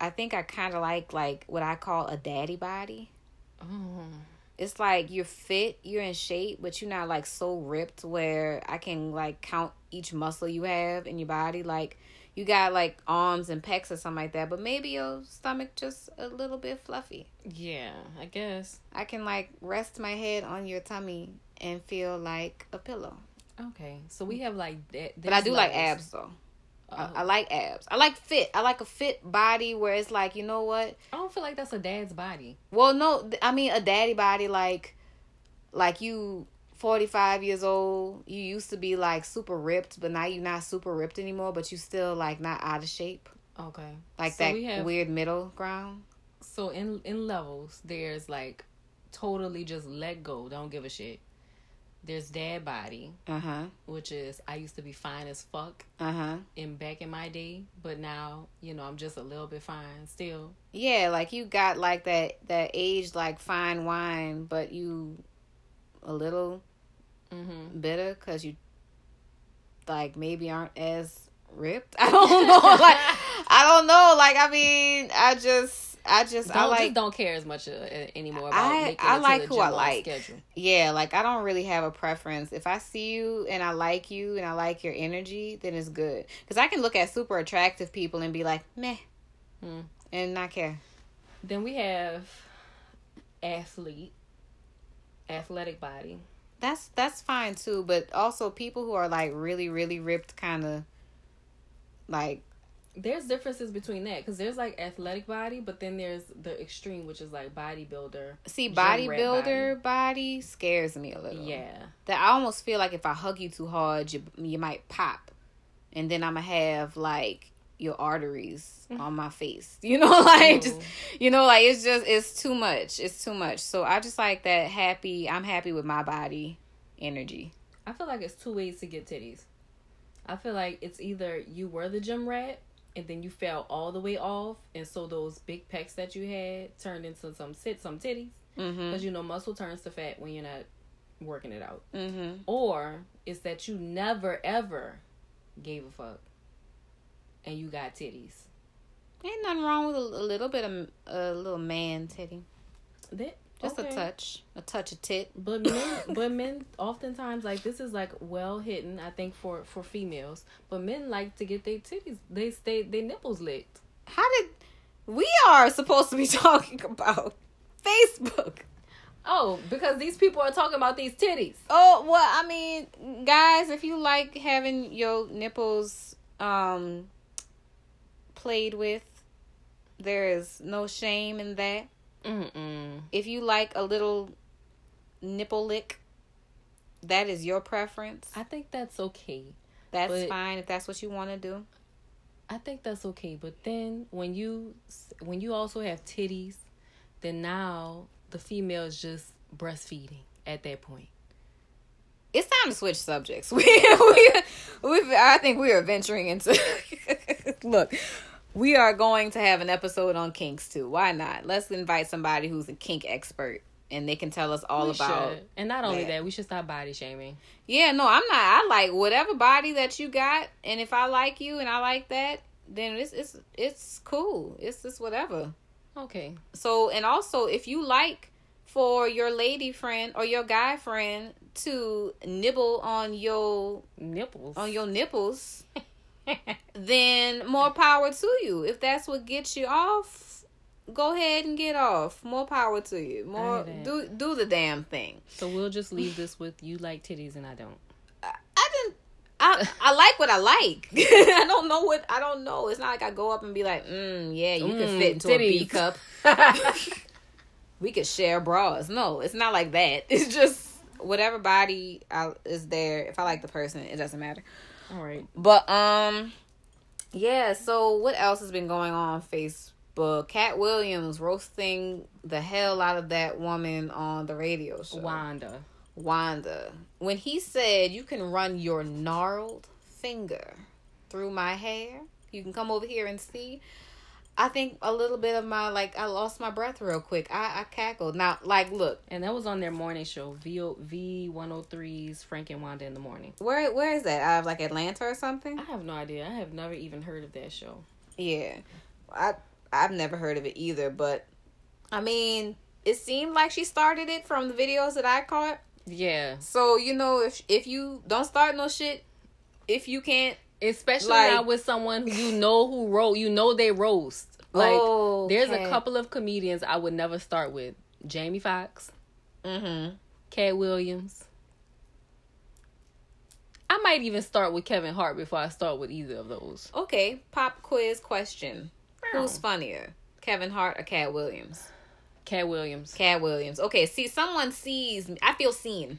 I think I kind of like like what I call a daddy body. Oh, It's like you're fit, you're in shape, but you're not like so ripped where I can like count each muscle you have in your body like you got like arms and pecs or something like that, but maybe your stomach just a little bit fluffy. yeah. I guess. I can like rest my head on your tummy and feel like a pillow. Okay, so we have like that. But I do like abs though. I, I like abs. I like fit. I like a fit body where it's like, you know what? I don't feel like that's a dad's body. Well, no, I mean a daddy body like like you 45 years old, you used to be like super ripped, but now you're not super ripped anymore, but you still like not out of shape. Okay, Like So that we have- weird middle ground. So in in levels, there's like totally just let go, don't give a shit. There's dad body, Uh-huh. which is I used to be fine as fuck Uh-huh. in back in my day, but now you know I'm just a little bit fine still. Yeah, like you got like that that aged like fine wine, but you a little Mm-hmm. bitter because you like maybe aren't as ripped. I don't know. like I don't know. Like I mean, I just I just don't, I like just don't care as much uh, anymore about I- making I like who I like. schedule. yeah, like I don't really have a preference. If I see you and I like you and I like your energy, then it's good. Cuz I can look at super attractive people and be like, "Meh." Hmm. And not care. Then we have athlete, athletic body. That's that's fine too, but also people who are like really really ripped kind of like There's differences between that because there's like athletic body, but then there's the extreme, which is like bodybuilder. see bodybuilder body scares me a little. Yeah, that I almost feel like if I hug you too hard, you you might pop, and then I'm gonna have like your arteries mm-hmm. on my face. You know, like just you know, like it's just it's too much. It's too much. So I just like that happy. I'm happy with my body energy. I feel like it's two ways to get titties. I feel like it's either you were the gym rat and then you fell all the way off, and so those big pecs that you had turned into some sit some titties because you know muscle turns to fat when you're not working it out. Mhm. Or it's that you never ever gave a fuck and you got titties. Ain't nothing wrong with a, a little bit of a little man titty. That Just okay. a touch, a touch of tit. But men, but men oftentimes like this is like well hidden. I think for for females, but men like to get their titties, they stay their nipples licked. How did we are supposed to be talking about Facebook? Oh, because these people are talking about these titties. Oh well, I mean, guys, if you like having your nipples um played with, there is no shame in that. Mm-mm. If you like a little nipple lick, that is your preference. I think that's okay. That's fine if that's what you want to do. I think that's okay. But then when you when you also have titties, then now the female is just breastfeeding at that point. It's time to switch subjects. We, we, we I think we are venturing into. Look, we are going to have an episode on kinks too. Why not? Let's invite somebody who's a kink expert, and they can tell us all We about. should. and not only that. that, we should stop body shaming. Yeah, no, I'm not. I like whatever body that you got, and if I like you and I like that, then it's it's it's cool. It's just whatever. Okay. So, and also, if you like for your lady friend or your guy friend to nibble on your Nipples. on your nipples, then more power to you. If that's what gets you off, go ahead and get off. More power to you. More do do the damn thing. so we'll just leave this with you like titties and I don't. I, I didn't. I I like what I like. I don't know what I don't know. It's not like I go up and be like, mm, yeah, you can Mm, fit into a B cup. we could share bras. No, it's not like that. It's just whatever body I, is there. If I like the person, it doesn't matter. All right. But um, yeah. So what else has been going on Facebook? Katt Williams roasting the hell out of that woman on the radio show. Wanda. Wanda. When he said you can run your gnarled finger through my hair, you can come over here and see. I think a little bit of my like I lost my breath real quick. I, I cackled. Now like look, And that was on their morning show, V V103's Frank and Wanda in the morning. where where is that? Out of like Atlanta or something? I have no idea. I have never even heard of that show. Yeah. I I've never heard of it either, but I mean, it seemed like she started it from the videos that I caught. Yeah. So, you know, if if you don't start no shit, if you can't Especially Like- now with someone who you know who wrote, you know they roast. Like Oh, there's a couple of comedians I would never start with. Jamie Foxx, Mhm. Katt Williams. I might even start with Kevin Hart before I start with either of those. Okay, pop quiz question. Who's funnier, Kevin Hart or Katt Williams? Katt Williams. Katt Williams. Okay, see, someone sees me. I feel seen.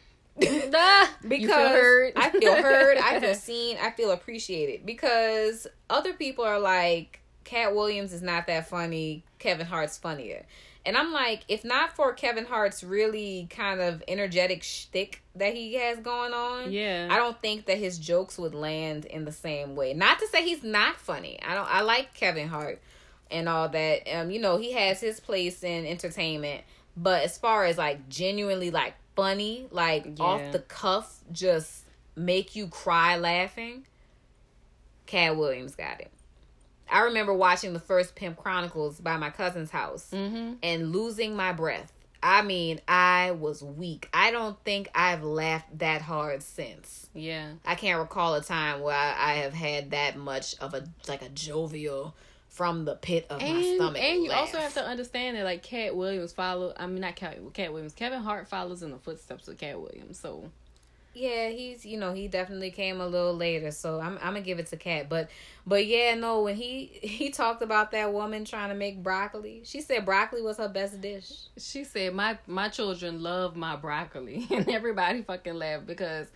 Because feel. I feel heard. I feel seen. I feel appreciated because other people are like, Katt Williams is not that funny. Kevin Hart's funnier. And I'm like, if not for Kevin Hart's really kind of energetic shtick that he has going on, Yeah. I don't think that his jokes would land in the same way. Not to say he's not funny. I don't. I like Kevin Hart and all that. Um, you know, he has his place in entertainment. But as far as like genuinely like funny, like Yeah. off the cuff, just make you cry laughing. Katt Williams got it. I remember watching the first Pimp Chronicles by my cousin's house Mm-hmm. and losing my breath. I mean, I was weak. I don't think I've laughed that hard since. Yeah. I can't recall a time where I, I have had that much of a like a jovial from the pit of my stomach. and you also have to understand that like Katt Williams follow I mean not Katt Katt Williams Kevin Hart follows in the footsteps of Katt Williams so Yeah, he's you know he definitely came a little later, so I'm I'm gonna give it to Katt. But but yeah, no, when he he talked about that woman trying to make broccoli, she said broccoli was her best dish. she said my my children love my broccoli and everybody fucking laughed because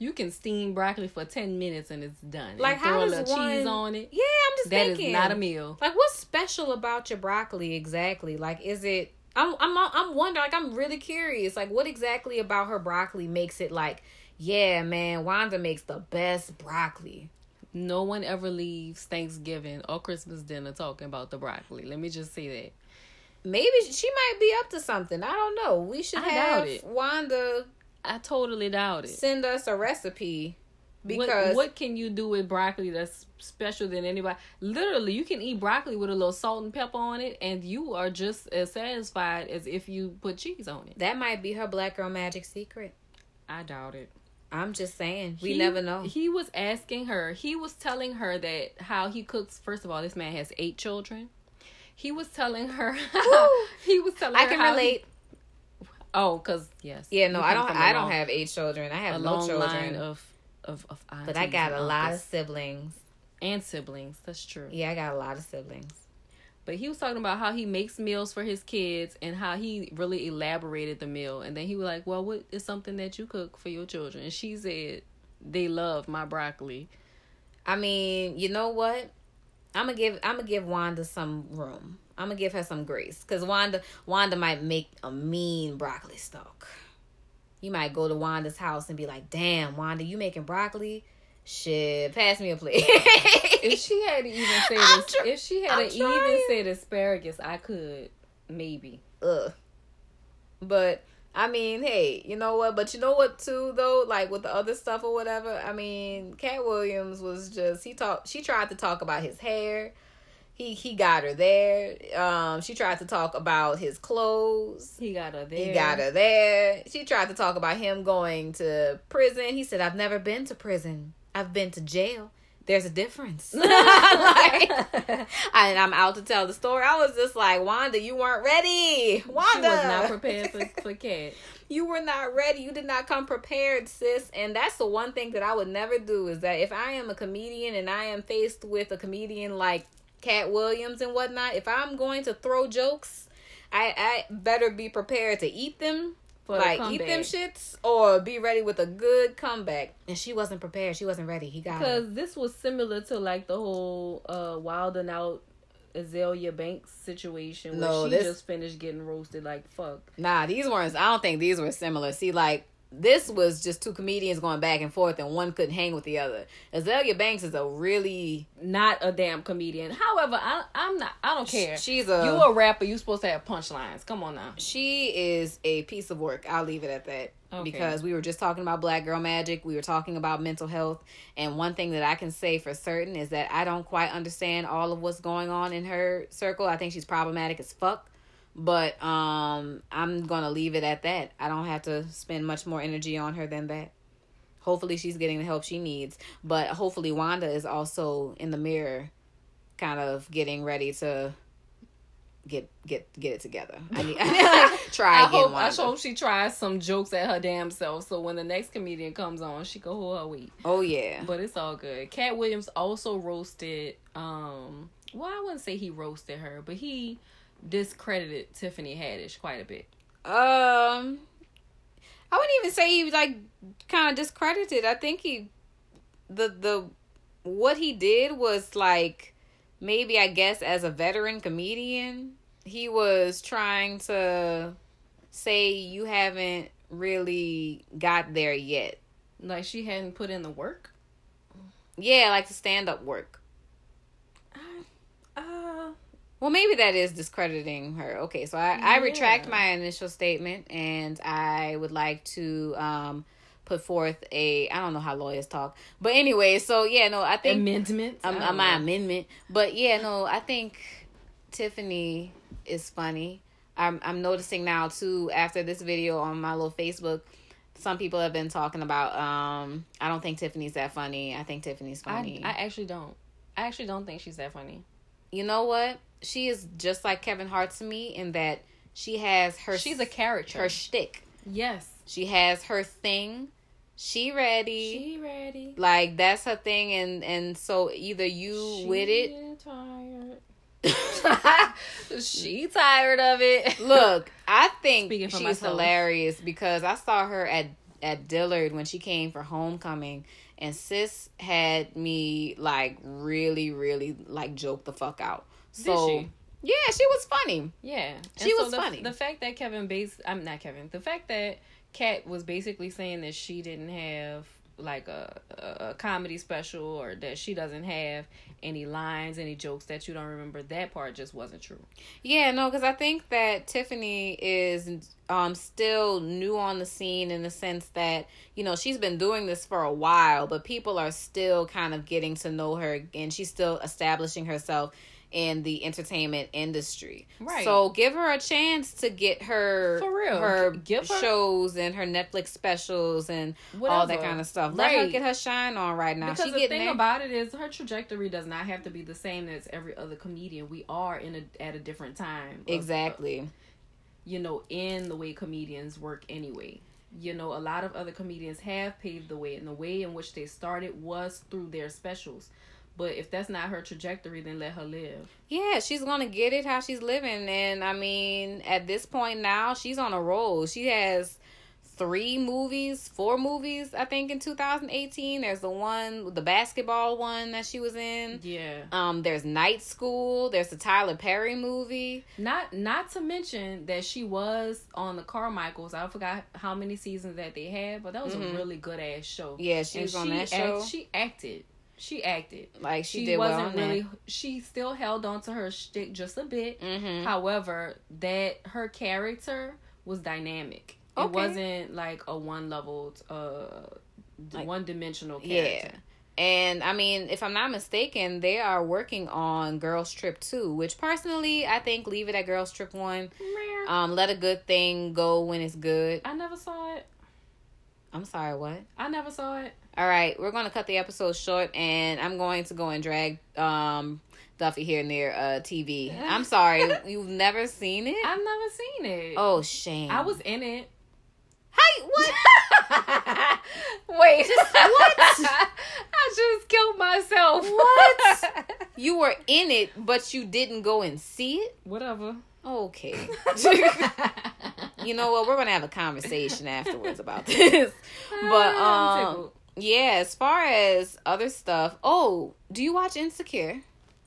you can steam broccoli for 10 minutes and it's done Like and how a does little one, cheese on it Yeah, I'm just That is thinking not a meal Like what's special about your broccoli exactly? Like is it? I'm I'm I'm wondering. Like I'm really curious. Like what exactly about her broccoli makes it like? Yeah, man, Wanda makes the best broccoli. no one ever leaves Thanksgiving or Christmas dinner talking about the broccoli let me just say that Maybe she might be up to something. I don't know. We should I have. Wanda I totally doubt it send us a recipe because what, can you do with broccoli that's special than anybody? Literally, you can eat broccoli with a little salt and pepper on it, and you are just as satisfied as if you put cheese on it. that might be her black girl magic secret. I doubt it. I'm just saying. We He- never know. He was asking her. He was telling her that how he cooks. First of all, this man has eight children. He was telling her. He was telling I her can how he- relate. Oh, cause yes. Yeah, no, I don't. I don't have eight children. I have no long children, line of of of but I got a lot of siblings. and siblings. That's true. Yeah, I got a lot of siblings. But he was talking about how he makes meals for his kids and how he really elaborated the meal. And then he was like, Well, what is something that you cook for your children? And she said, They love my broccoli. I mean, you know what? I'm gonna give. I'm gonna give Wanda some room. I'm gonna give her some grace because Wanda. Wanda might make a mean broccoli stalk. You might go to Wanda's house and be like, "Damn, Wanda, you making broccoli? Shit, pass me a plate." If she had to even say this, tr- if she had I'm to even trying. said asparagus, I could maybe. ugh. But I mean, hey, you know what? But you know what too though? Like with the other stuff or whatever. I mean, Katt Williams was just he talked. She tried to talk about his hair. He he got her there. Um, she tried to talk about his clothes. He got her there. He got her there. She tried to talk about him going to prison. He said, "I've never been to prison. I've been to jail." There's a difference. like, and I'm out to tell the story. I was just like, Wanda, you weren't ready. Wanda She was not prepared for, for cat. you were not ready. You did not come prepared, sis. And that's the one thing that I would never do is that if I am a comedian and I am faced with a comedian like Katt Williams and whatnot, if I'm going to throw jokes, I, I better be prepared to eat them. For the like eat them shits or be ready with a good comeback. And she wasn't prepared. She wasn't ready. He got her. Because this was similar to like the whole uh Wild and Out Azealia Banks situation where No, she this- just finished getting roasted like fuck. Nah, these weren't. I don't think these were similar. See, like this was just two comedians going back and forth, and one couldn't hang with the other. Azealia Banks is a really Not a damn comedian. However, I I'm not I don't care. She's a you a rapper, you supposed to have punchlines. Come on now. she is a piece of work. I'll leave it at that. Okay. Because we were just talking about Black Girl Magic, we were talking about mental health, and one thing that I can say for certain is that I don't quite understand all of what's going on in her circle. I think she's problematic as fuck. But um I'm gonna leave it at that. I don't have to spend much more energy on her than that. Hopefully she's getting the help she needs. But hopefully Wanda is also in the mirror kind of getting ready to get get get it together. I need, I need to like, try I hope I hope she tries some jokes at her damn self so when the next comedian comes on, she can hold her weight. Oh yeah. But it's all good. Katt Williams also roasted um well I wouldn't say he roasted her, but he discredited Tiffany Haddish quite a bit. Um, I wouldn't even say he was like kind of discredited. I think he, the the, what he did was like maybe I guess as a veteran comedian, he was trying to say you haven't really got there yet. Like she hadn't put in the work. Yeah, like the stand up work. Uh Well, maybe that is discrediting her. Okay, so I, I retract my initial statement and I would like to um, put forth a I don't know how lawyers talk, but anyway, so yeah, no, I think amendment. um, I uh, my know. amendment, but yeah, no, I think Tiffany is funny. I'm I'm noticing now too after this video on my little Facebook. Some people have been talking about. Um, I don't think Tiffany's that funny. I think Tiffany's funny. I, I actually don't. I actually don't think she's that funny. You know what? She is just like Kevin Hart to me in that she has her. She's a character. her shtick. yes. She has her thing. She ready. She ready. like that's her thing, and and so either you with it. Tired. she tired of it. Look, I think she's myself. hilarious because I saw her at at Dillard when she came for homecoming, and sis had me like really, really like joke the fuck out. So she? yeah, she was funny. Yeah, She was the, funny. The fact that Kevin base, I'm not Kevin. The fact that Katt was basically saying that she didn't have like a, a comedy special or that she doesn't have any lines, any jokes that you don't remember. That part just wasn't true. Yeah, no, because I think that Tiffany is um still new on the scene in the sense that you know she's been doing this for a while, but people are still kind of getting to know her, and she's still establishing herself in the entertainment industry. Right. So give her a chance to get her For real. her, Give her- shows and her Netflix specials and all that kind of stuff. Let her get her shine on right now. Because she the thing there. about it is her trajectory does not have to be the same as every other comedian. We are in a at a different time. of- uh, exactly. you know, in the way comedians work anyway. You know, a lot of other comedians have paved the way, and the way in which they started was through their specials. But if that's not her trajectory, then let her live. Yeah, she's gonna get it how she's living, and I mean, at this point now, she's on a roll. She has three movies, four movies, I think, in 2018. There's the one, the basketball one that she was in. Yeah. Um, there's Night School. There's the Tyler Perry movie. Not not to mention that she was on the Carmichaels. I forgot how many seasons that they had, but that was Mhm. a really good ass show. Yeah, she And was on she that show. act- she acted. She acted. like she, She, did wasn't on really. She still held on to her shtick just a bit. Mm-hmm. However, that her character was dynamic. It wasn't like a one level, uh, Like- one dimensional character. Yeah. And I mean, if I'm not mistaken, they are working on Girls Trip 2, which personally I think leave it at Girls Trip 1. Yeah. Um, let a good thing go when it's good. I never saw it. I'm sorry, what? I never saw it. All right, we're gonna cut the episode short, and I'm going to go and drag um Duffy here near uh TV. I'm sorry, you've never seen it. I've never seen it. oh shame! I was in it. Hey, what? Wait, what? I just killed myself. What? You were in it, but you didn't go and see it. Whatever. Okay. you know what? We're gonna have a conversation afterwards about this. But Ah, I'm um. Yeah. As far as other stuff, oh, do you watch Insecure?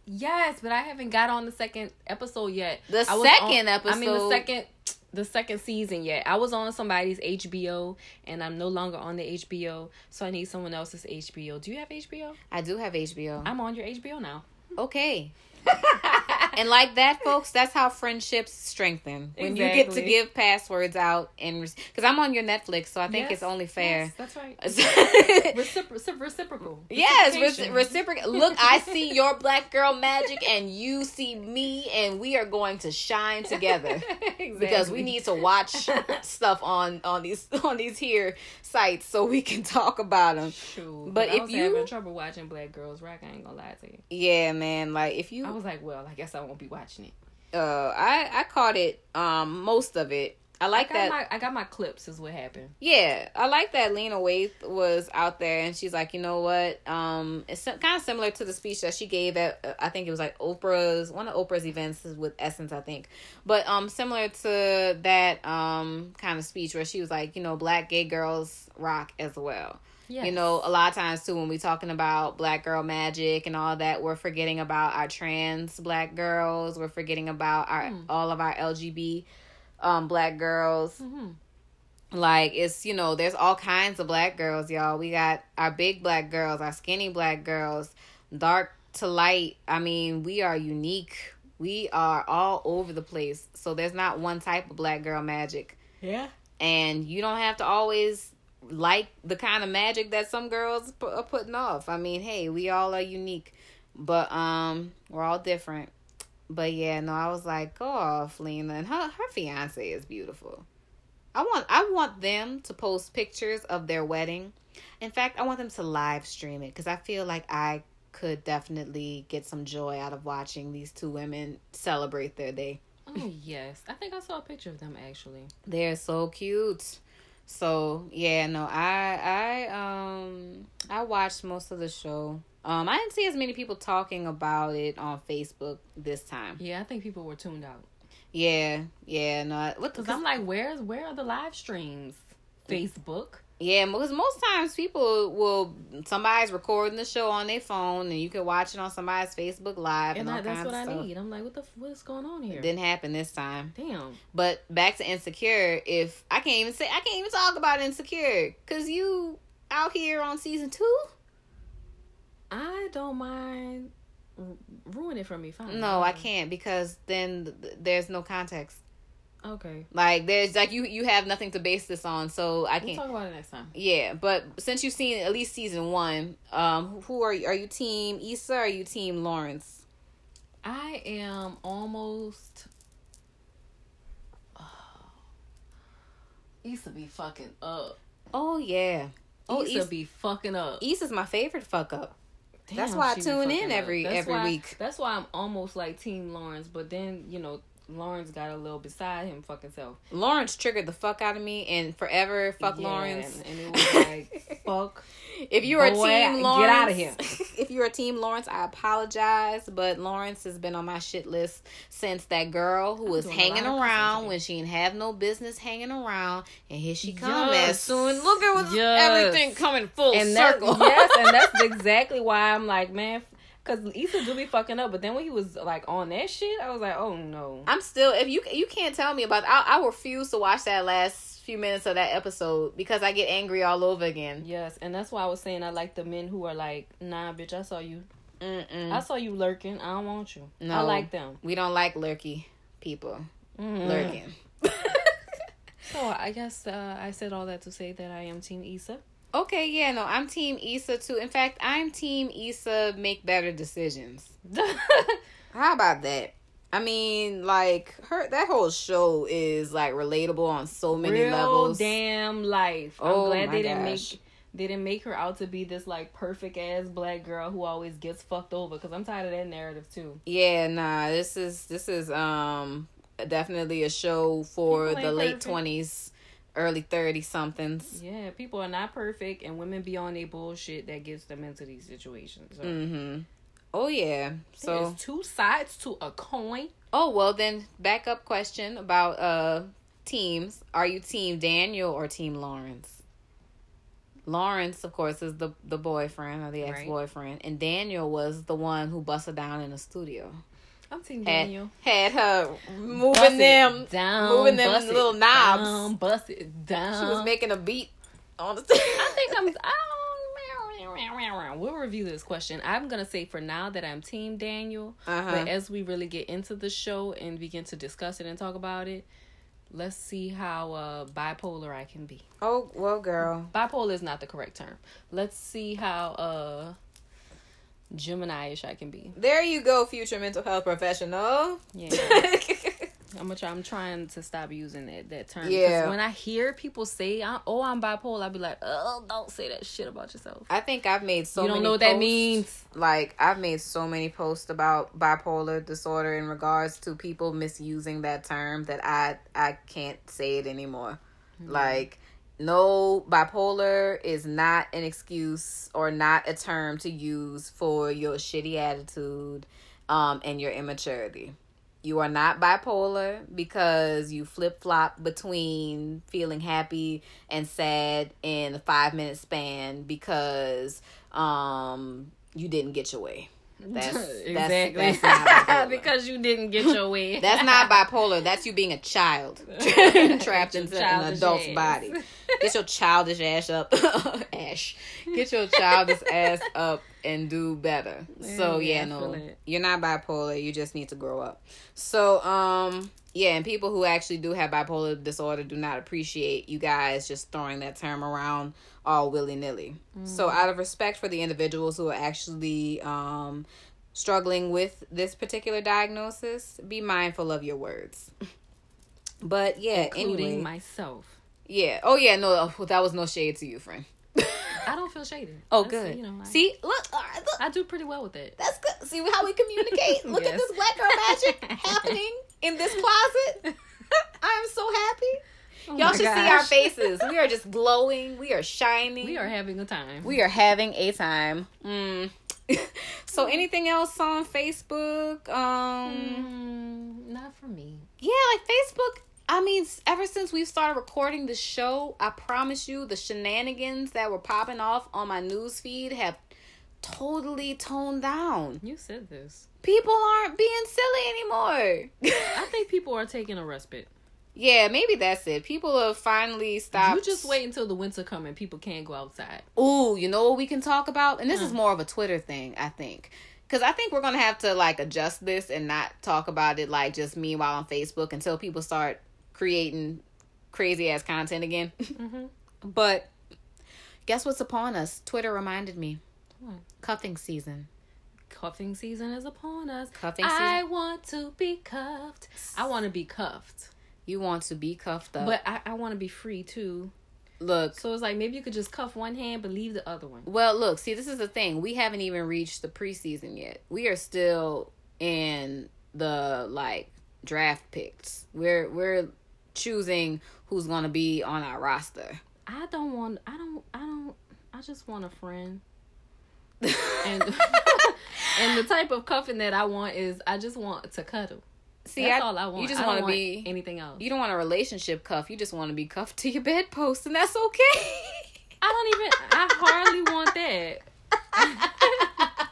Yes, but I haven't got on the second episode yet. The second on- I mean the second the second season yet. I was on somebody's HBO and I'm no longer on the HBO, so I need someone else's HBO. Do you have HBO? I do have HBO. I'm on your HBO now. okay. and like that, folks, that's how friendships strengthen. When you get to give passwords out and because I'm on your Netflix, so I think Yes, it's only fair. yes, that's right. Recipro- reciprocal. Yes, Reciprocation. reciprocal. Look, I see your black girl magic, and you see me, and we are going to shine together exactly. because we need to watch stuff on on these on these here sites so we can talk about them. Shoot. But I if you- having trouble watching Black Girls Rock, I ain't gonna lie to you. Yeah, man. Like if you I was like, well, I guess I won't be watching it. uh I I caught it um most of it. I like I got that. my I got my clips. Is what happened. yeah, I like that Lena Waithe was out there and she's like, you know what? Um, it's kind of similar to the speech that she gave at uh, I think it was like Oprah's one of Oprah's events is with Essence, I think. But um, similar to that um kind of speech where she was like, you know, black gay girls rock as well. Yes. You know, a lot of times too, when we talking about black girl magic and all that, we're forgetting about our trans black girls. We're forgetting about our Hmm. all of our LGB um, black girls. hmm Like it's you know, there's all kinds of black girls, y'all. We got our big black girls, our skinny black girls, dark to light. I mean, we are unique. We are all over the place. So there's not one type of black girl magic Yeah. and you don't have to always like the kind of magic that some girls are putting off. I mean, hey, we all are unique, but um, we're all different. But yeah, no, I was like, go off, Lena, and her her fiance is beautiful. I want I want them to post pictures of their wedding. In fact, I want them to live stream it because I feel like I could definitely get some joy out of watching these two women celebrate their day. Oh yes, I think I saw a picture of them actually. They're so cute. So yeah, no, I I um I watched most of the show. Um, I didn't see as many people talking about it on Facebook this time. Yeah, I think people were tuned out. Yeah, yeah, no. Cause I'm like, where's where are the live streams? Facebook. Yeah, because most times people will somebody's recording the show on their phone and you can watch it on somebody's Facebook Live and, And I, that's what I stuff. need. I'm like, what the what's going on here? Didn't happen this time. Damn. But back to Insecure, if I can't even say I can't even talk about Insecure because you out here on season two. I don't mind ru- ruin it for me. Fine. No, I can't because then th- th- there's no context. Okay. Like there's like you you have nothing to base this on, so I We'll can't. talk about it next time. Yeah, but since you've seen at least season one, um, who are you? Are you team Issa? Or are you team Lawrence? I am almost. Issa be fucking up. Oh yeah. Oh, Issa Issa, be fucking up. Issa's my favorite fuck up. That's why I tune in every- every why- week. That's why I'm almost like Team Lawrence, but then you know Lawrence got a little beside him fucking self. Lawrence triggered the fuck out of me, and forever fuck Yeah, Lawrence. and, and it was like fuck. If you are Boy, team Lawrence, get out of here. if you're a team Lawrence, I apologize, but Lawrence has been on my shit list since that girl who was hanging around when she didn't have no business hanging around, and here she comes Yes. as soon. Look at Yes. everything coming full and that, circle. yes, and that's exactly why I'm like, man, because Issa do be fucking up. But then when he was like on that shit, I was like, oh no. I'm still if you you can't tell me about I I refuse to watch that last few minutes of that episode because I get angry all over again. Yes, and that's why I was saying I like the men who are like, nah, bitch, I saw you. I Mm-mm. saw you lurking. I don't want you. No, I like them. We don't like lurky people Mhm. lurking. So I guess uh, I said all that to say that I am Team Issa. Okay, yeah, no, I'm team Issa too. In fact, I'm team Issa make better decisions. How about that? I mean, like her that whole show is like relatable on so many Real levels. damn life. Oh I'm glad my they didn't make they didn't make her out to be this like perfect ass black girl who always gets fucked over. Because I'm tired of that narrative too. Yeah, nah, this is this is um definitely a show for the late twenties, early thirty somethings. Yeah, people are not perfect, and women be on their bullshit that gets them into these situations. So Mm-hmm. Oh yeah. So there's two sides to a coin. oh well then backup question about uh teams. Are you team Daniel or team Lawrence? Lawrence, of course, is the the boyfriend or the ex boyfriend, and Daniel was the one who busted down in the studio. I'm Team Had, Daniel. had her moving it them down, moving them bust it little knobs. down, bust it down. She was making a beat on the. I think I'm. I don't. We'll review this question. I'm gonna say for now that I'm Team Daniel, Uh-huh. but as we really get into the show and begin to discuss it and talk about it, let's see how uh, bipolar I can be. Oh well, girl. Bipolar is not the correct term. Let's see how uh, Gemini-ish I can be. There you go, future mental health professional. Yeah. I'm gonna try, I'm trying to stop using that that term. Yeah. When I hear people say, "Oh, I'm bipolar," I'll be like, "Oh, don't say that shit about yourself." I think I've made so you don't many know what that posts- means. Like I've made so many posts about bipolar disorder in regards to people misusing that term that I I can't say it anymore. Mm-hmm. Like no bipolar is not an excuse or not a term to use for your shitty attitude um and your immaturity. You are not bipolar because you flip flop between feeling happy and sad in a five minute span because um you didn't get your way. That's exactly That's, that's because you didn't get your way. That's not bipolar. That's you being a child trapped into an adult's ass. body. Get your childish ass up, ash. Get your childish ass up and do better. so Yeah, yeah, no, you're not bipolar. You just need to grow up. So um, yeah, and people who actually do have bipolar disorder do not appreciate you guys just throwing that term around all willy nilly. So Mm-hmm. out of respect for the individuals who are actually um struggling with this particular diagnosis, be mindful of your words. But yeah, including anyway, myself. yeah. Oh yeah, no, that was no shade to you, friend. I don't feel shaded. Oh, That's, good. You know, I, See, look, look, I do pretty well with it. that's good. See how we communicate. Look at this black girl magic happening in this closet. I'm so happy. Oh Y'all should see our faces. We are just glowing. We are shining. We are having a time. We are having a time. Mm. so, anything else on Facebook? Um, Mm, not for me. yeah, like Facebook. I mean, ever since we started recording the show, I promise you, the shenanigans that were popping off on my news feed have totally toned down. You said this. People aren't being silly anymore. I think people are taking a respite. yeah, maybe that's it. People have finally stopped. You just wait until the winter come and people can't go outside. Ooh, you know what we can talk about? And this is more of a Twitter thing, I think. Because I think we're going to have to like adjust this and not talk about it like just meanwhile on Facebook until people start creating crazy ass content again. Mm-hmm. but guess what's upon us? Twitter reminded me. What? Cuffing season. Cuffing season is upon us. Cuffing season. I want to be cuffed. I want to be cuffed. You want to be cuffed up. But I, I want to be free too. look, So it's like maybe you could just cuff one hand but leave the other one. Well, look, see, this is the thing. We haven't even reached the preseason yet. We are still in the like draft picks. We're we're choosing who's going to be on our roster. I don't want. I don't. I don't. I just want a friend. And and the type of cuffing that I want is I just want to cuddle. see, That's I, all I want. you just want to be. anything else. You don't want a relationship cuff. You just want to be cuffed to your bedpost, and that's okay. I don't even. I hardly want that.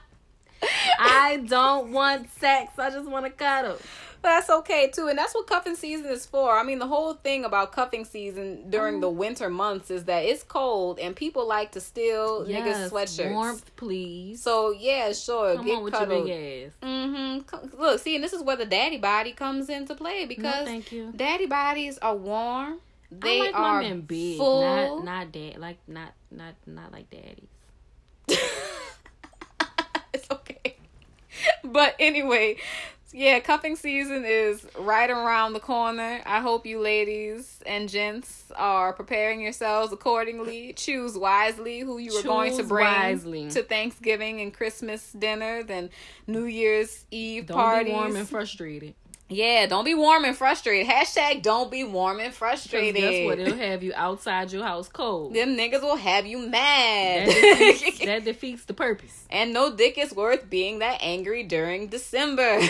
I don't want sex. I just want to cuddle. But that's okay too, and that's what cuffing season is for. I mean, the whole thing about cuffing season during Mm. the winter months is that it's cold and people like to steal niggas' sweatshirts. warmth, please. So yeah, sure, Come get on with cuddled. your big ass. Mm-hmm. Look, see, and this is where the daddy body comes into play No, because thank you. daddy bodies are warm. They I like are my big, full. not not dad, like not not not like daddies. it's okay. But anyway, yeah, cuffing season is right around the corner. I hope you ladies and gents are preparing yourselves accordingly. Choose wisely who you are going to bring wisely. to Thanksgiving and Christmas dinner, then New Year's Eve Don't parties. be warm and frustrated. Yeah, don't be warm and frustrated. Hashtag don't be warm and frustrated. guess what? It'll have you outside your house cold. Them niggas will have you mad. That defeats, that defeats the purpose. and no dick is worth being that angry during December.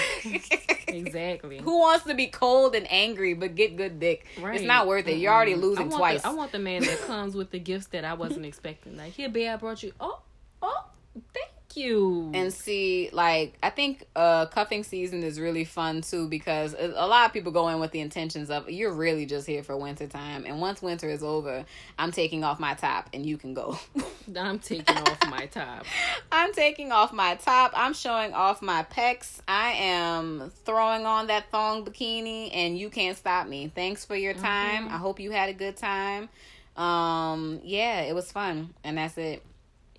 Exactly. Who wants to be cold and angry but get good dick? Right. It's not worth it. You're already losing I twice. The, I want the man that comes with the gifts that I wasn't expecting. Like, here, babe, I brought you. Oh, oh, thank you. and see, like, I think uh cuffing season is really fun too because a, a lot of people go in with the intentions of you're really just here for winter time, and once winter is over, I'm taking off my top and you can go. I'm taking off my top. I'm taking off my top. I'm showing off my pecs. I am throwing on that thong bikini and you can't stop me. Thanks for your time. I hope you had a good time. Um yeah, it was fun and that's it.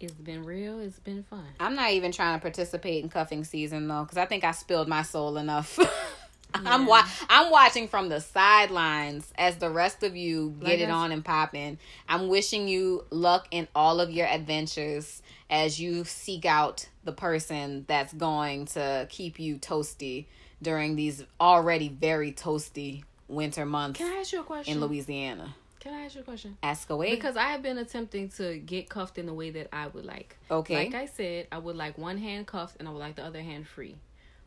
It's been real. It's been fun. I'm not even trying to participate in cuffing season though cuz I think I spilled my soul enough. I'm wa- I'm watching from the sidelines as the rest of you get Like it on and popping. I'm wishing you luck in all of your adventures as you seek out the person that's going to keep you toasty during these already very toasty winter months Can I ask you a question? in Louisiana. Can I ask you a question? Ask away. Because I have been attempting to get cuffed in the way that I would like. okay. Like I said, I would like one hand cuffed and I would like the other hand free.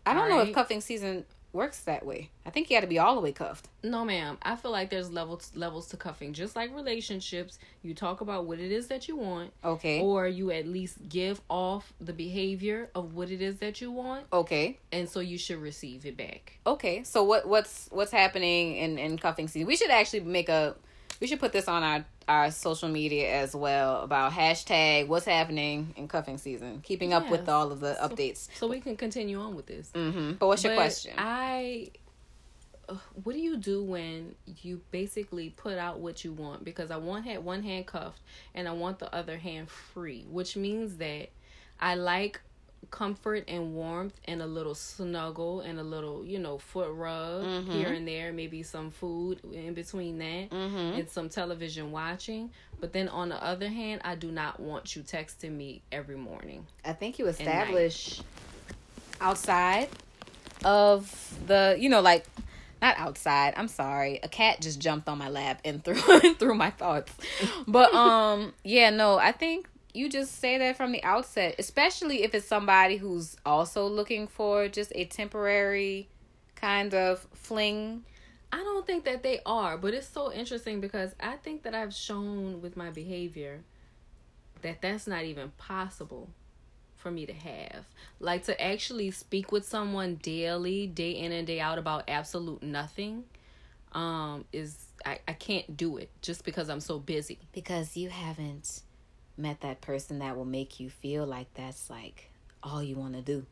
I don't know if cuffing season works that way. I think you got to be all the way cuffed. No, ma'am. I feel like there's levels levels to cuffing. Just like relationships, you talk about what it is that you want, Okay. or you at least give off the behavior of what it is that you want, Okay. and so you should receive it back. Okay, so what what's what's happening in in cuffing season? We should actually make a we should put this on our our social media as well about hashtag what's happening in cuffing season, keeping up with all of the updates. So we can continue on with this. hmm But what's your question? I. uh, What do you do when you basically put out what you want? Because I want had one hand cuffed and I want the other hand free, which means that I like comfort and warmth and a little snuggle and a little you know foot rub Mm-hmm. here and there, maybe some food in between that Mm-hmm. and some television watching. But then on the other hand, I do not want you texting me every morning. I think you establish outside of the, you know, like not outside. I'm sorry. A cat just jumped on my lap and threw through my thoughts. But um, yeah, no, I think you just say that from the outset, especially if it's somebody who's also looking for just a temporary kind of fling. I don't think that they are, but it's so interesting because I think that I've shown with my behavior that that's not even possible for me to have. Like to actually speak with someone daily, day in and day out about absolute nothing um is I, I can't do it just because I'm so busy. Because you haven't met that person that will make you feel like that's like all you want to do.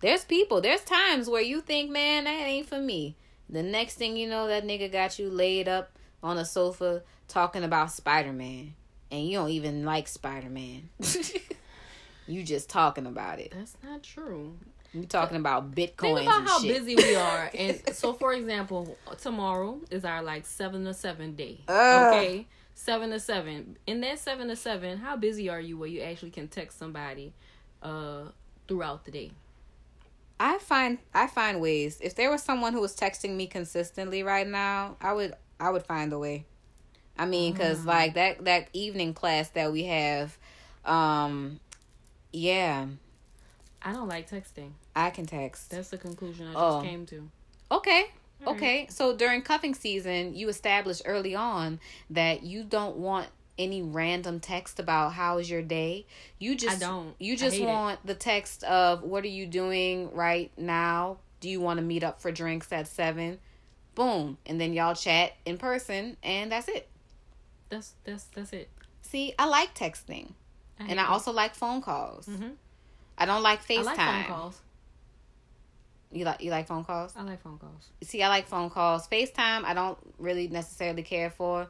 There's people, there's times where you think, man, that ain't for me. The next thing you know, that nigga got you laid up on a sofa talking about Spider Man. And you don't even like Spider Man. you just talking about it. That's not true. You talking about Bitcoin? Think about how shit. busy we are. And so, for example, tomorrow is our like seven to seven day. Ugh. Okay, seven to seven. In that seven to seven, how busy are you where you actually can text somebody uh throughout the day? I find I find ways. If there was someone who was texting me consistently right now, I would I would find a way. I mean, cuz like that that evening class that we have um yeah, I don't like texting. I can text. That's the conclusion I just Oh. came to. Okay. All right. Okay. So during cuffing season, you established early on that you don't want any random text about how's your day. You just don't. You just hate it. want the text of what are you doing right now? Do you want to meet up for drinks at 7? Boom. And then y'all chat in person and that's it. That's that's that's it. See, I like texting. And I also like phone calls. hmm I don't like I FaceTime. like phone calls. You like you like phone calls? I like phone calls. see i like phone calls facetime i don't really necessarily care for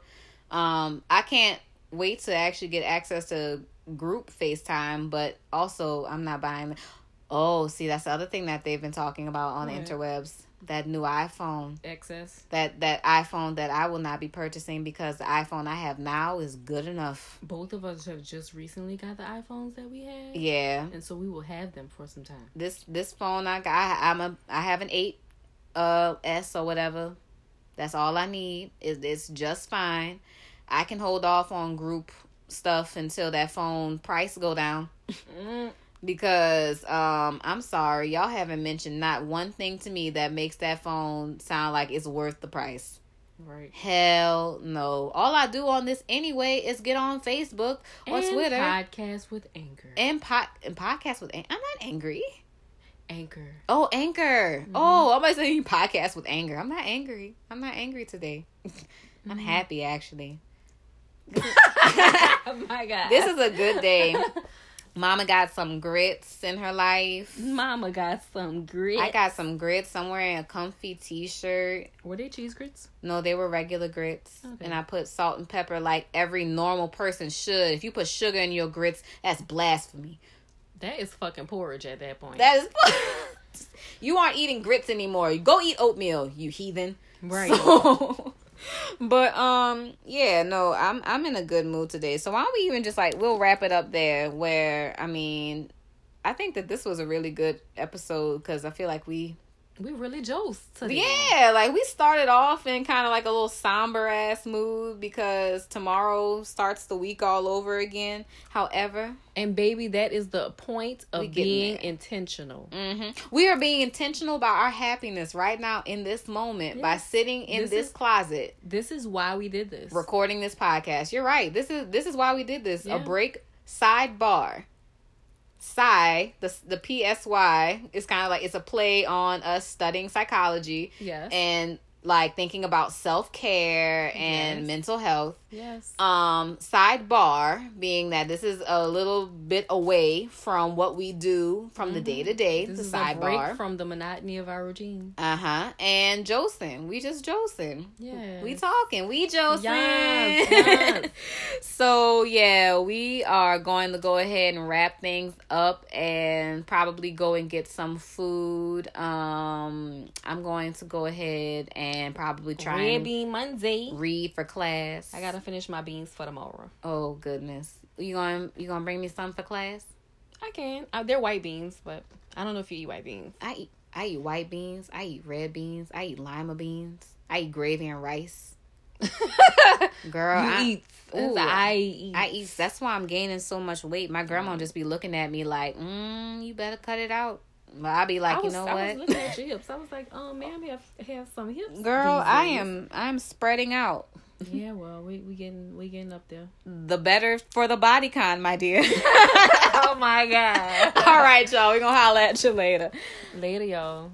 um i can't wait to actually get access to group facetime but also i'm not buying oh see that's the other thing that they've been talking about on the interwebs that new iphone XS. that that iphone that i will not be purchasing because the iphone i have now is good enough Both of us have just recently got the iPhones that we had. yeah And so we will have them for some time. this this phone I got I, I'm a I have an eight uh S or whatever. That's all I need. Is it's just fine. I can hold off on group stuff until that phone price go down Mm. Because um I'm sorry y'all haven't mentioned not one thing to me that makes that phone sound like it's worth the price. Right. Hell no. All I do on this anyway is get on Facebook or and Twitter podcast with Anchor. and pod and podcast with. Anger. I'm not angry. Anchor. Oh, Anchor. Mm-hmm. Oh, I'm about to say podcast with anger. I'm not angry. I'm not angry today. I'm Mm-hmm. happy actually. oh my god. This is a good day. Mama got some grits in her life. Mama got some grits. I got some grits. I'm wearing a comfy t-shirt. Were they cheese grits? No, they were regular grits. Okay. And I put salt and pepper like every normal person should. If you put sugar in your grits, that's blasphemy. That is fucking porridge at that point. That is You aren't eating grits anymore. Go eat oatmeal, you heathen. right. So, but um, yeah, no, I'm I'm in a good mood today. So why don't we even just like we'll wrap it up there? Where I mean, I think that this was a really good episode because I feel like we we really jokes today. yeah, like we started off in kind of like a little somber ass mood because tomorrow starts the week all over again. However, And baby, that is the point of being there. intentional. hmm we are being intentional about our happiness right now in this moment by sitting in This this, is- closet This is why we did this. recording this podcast. You're right. This is this is why we did this. Yeah. A break sidebar. Psy, the the PSY is kind of like it's a play on us studying psychology Yes. and like thinking about self care and Yes. mental health. Yes. Um, sidebar being that this is a little bit away from what we do from the day to day. this The is a break sidebar. from the monotony of our routine. Uh huh. And Josin, we just Josin. Yeah. We talking. We Josin. Yes, yes. so yeah, we are going to go ahead and wrap things up and probably go and get some food. Um, I'm going to go ahead and probably try Red and bean Monday. read for class. I gotta finish my beans for tomorrow. Oh goodness, you gonna you gonna bring me some for class? I can. Uh, they're white beans, but I don't know if you eat white beans. I eat I eat white beans. I eat red beans. I eat lima beans. I eat gravy and rice. Girl, you I eat. ooh, I eat. I eat. That's why I'm gaining so much weight. My grandma just be looking at me like, mm, "You better cut it out." But I be like, I was, you know I what, was looking at your hips. I was like, um, oh, ma'am, have have some hips. girl? I am. I'm spreading out. Yeah, well, we we getting we getting up there. The better for the body con, my dear. oh my god. All right, y'all. We gonna holler at you later. Later, y'all.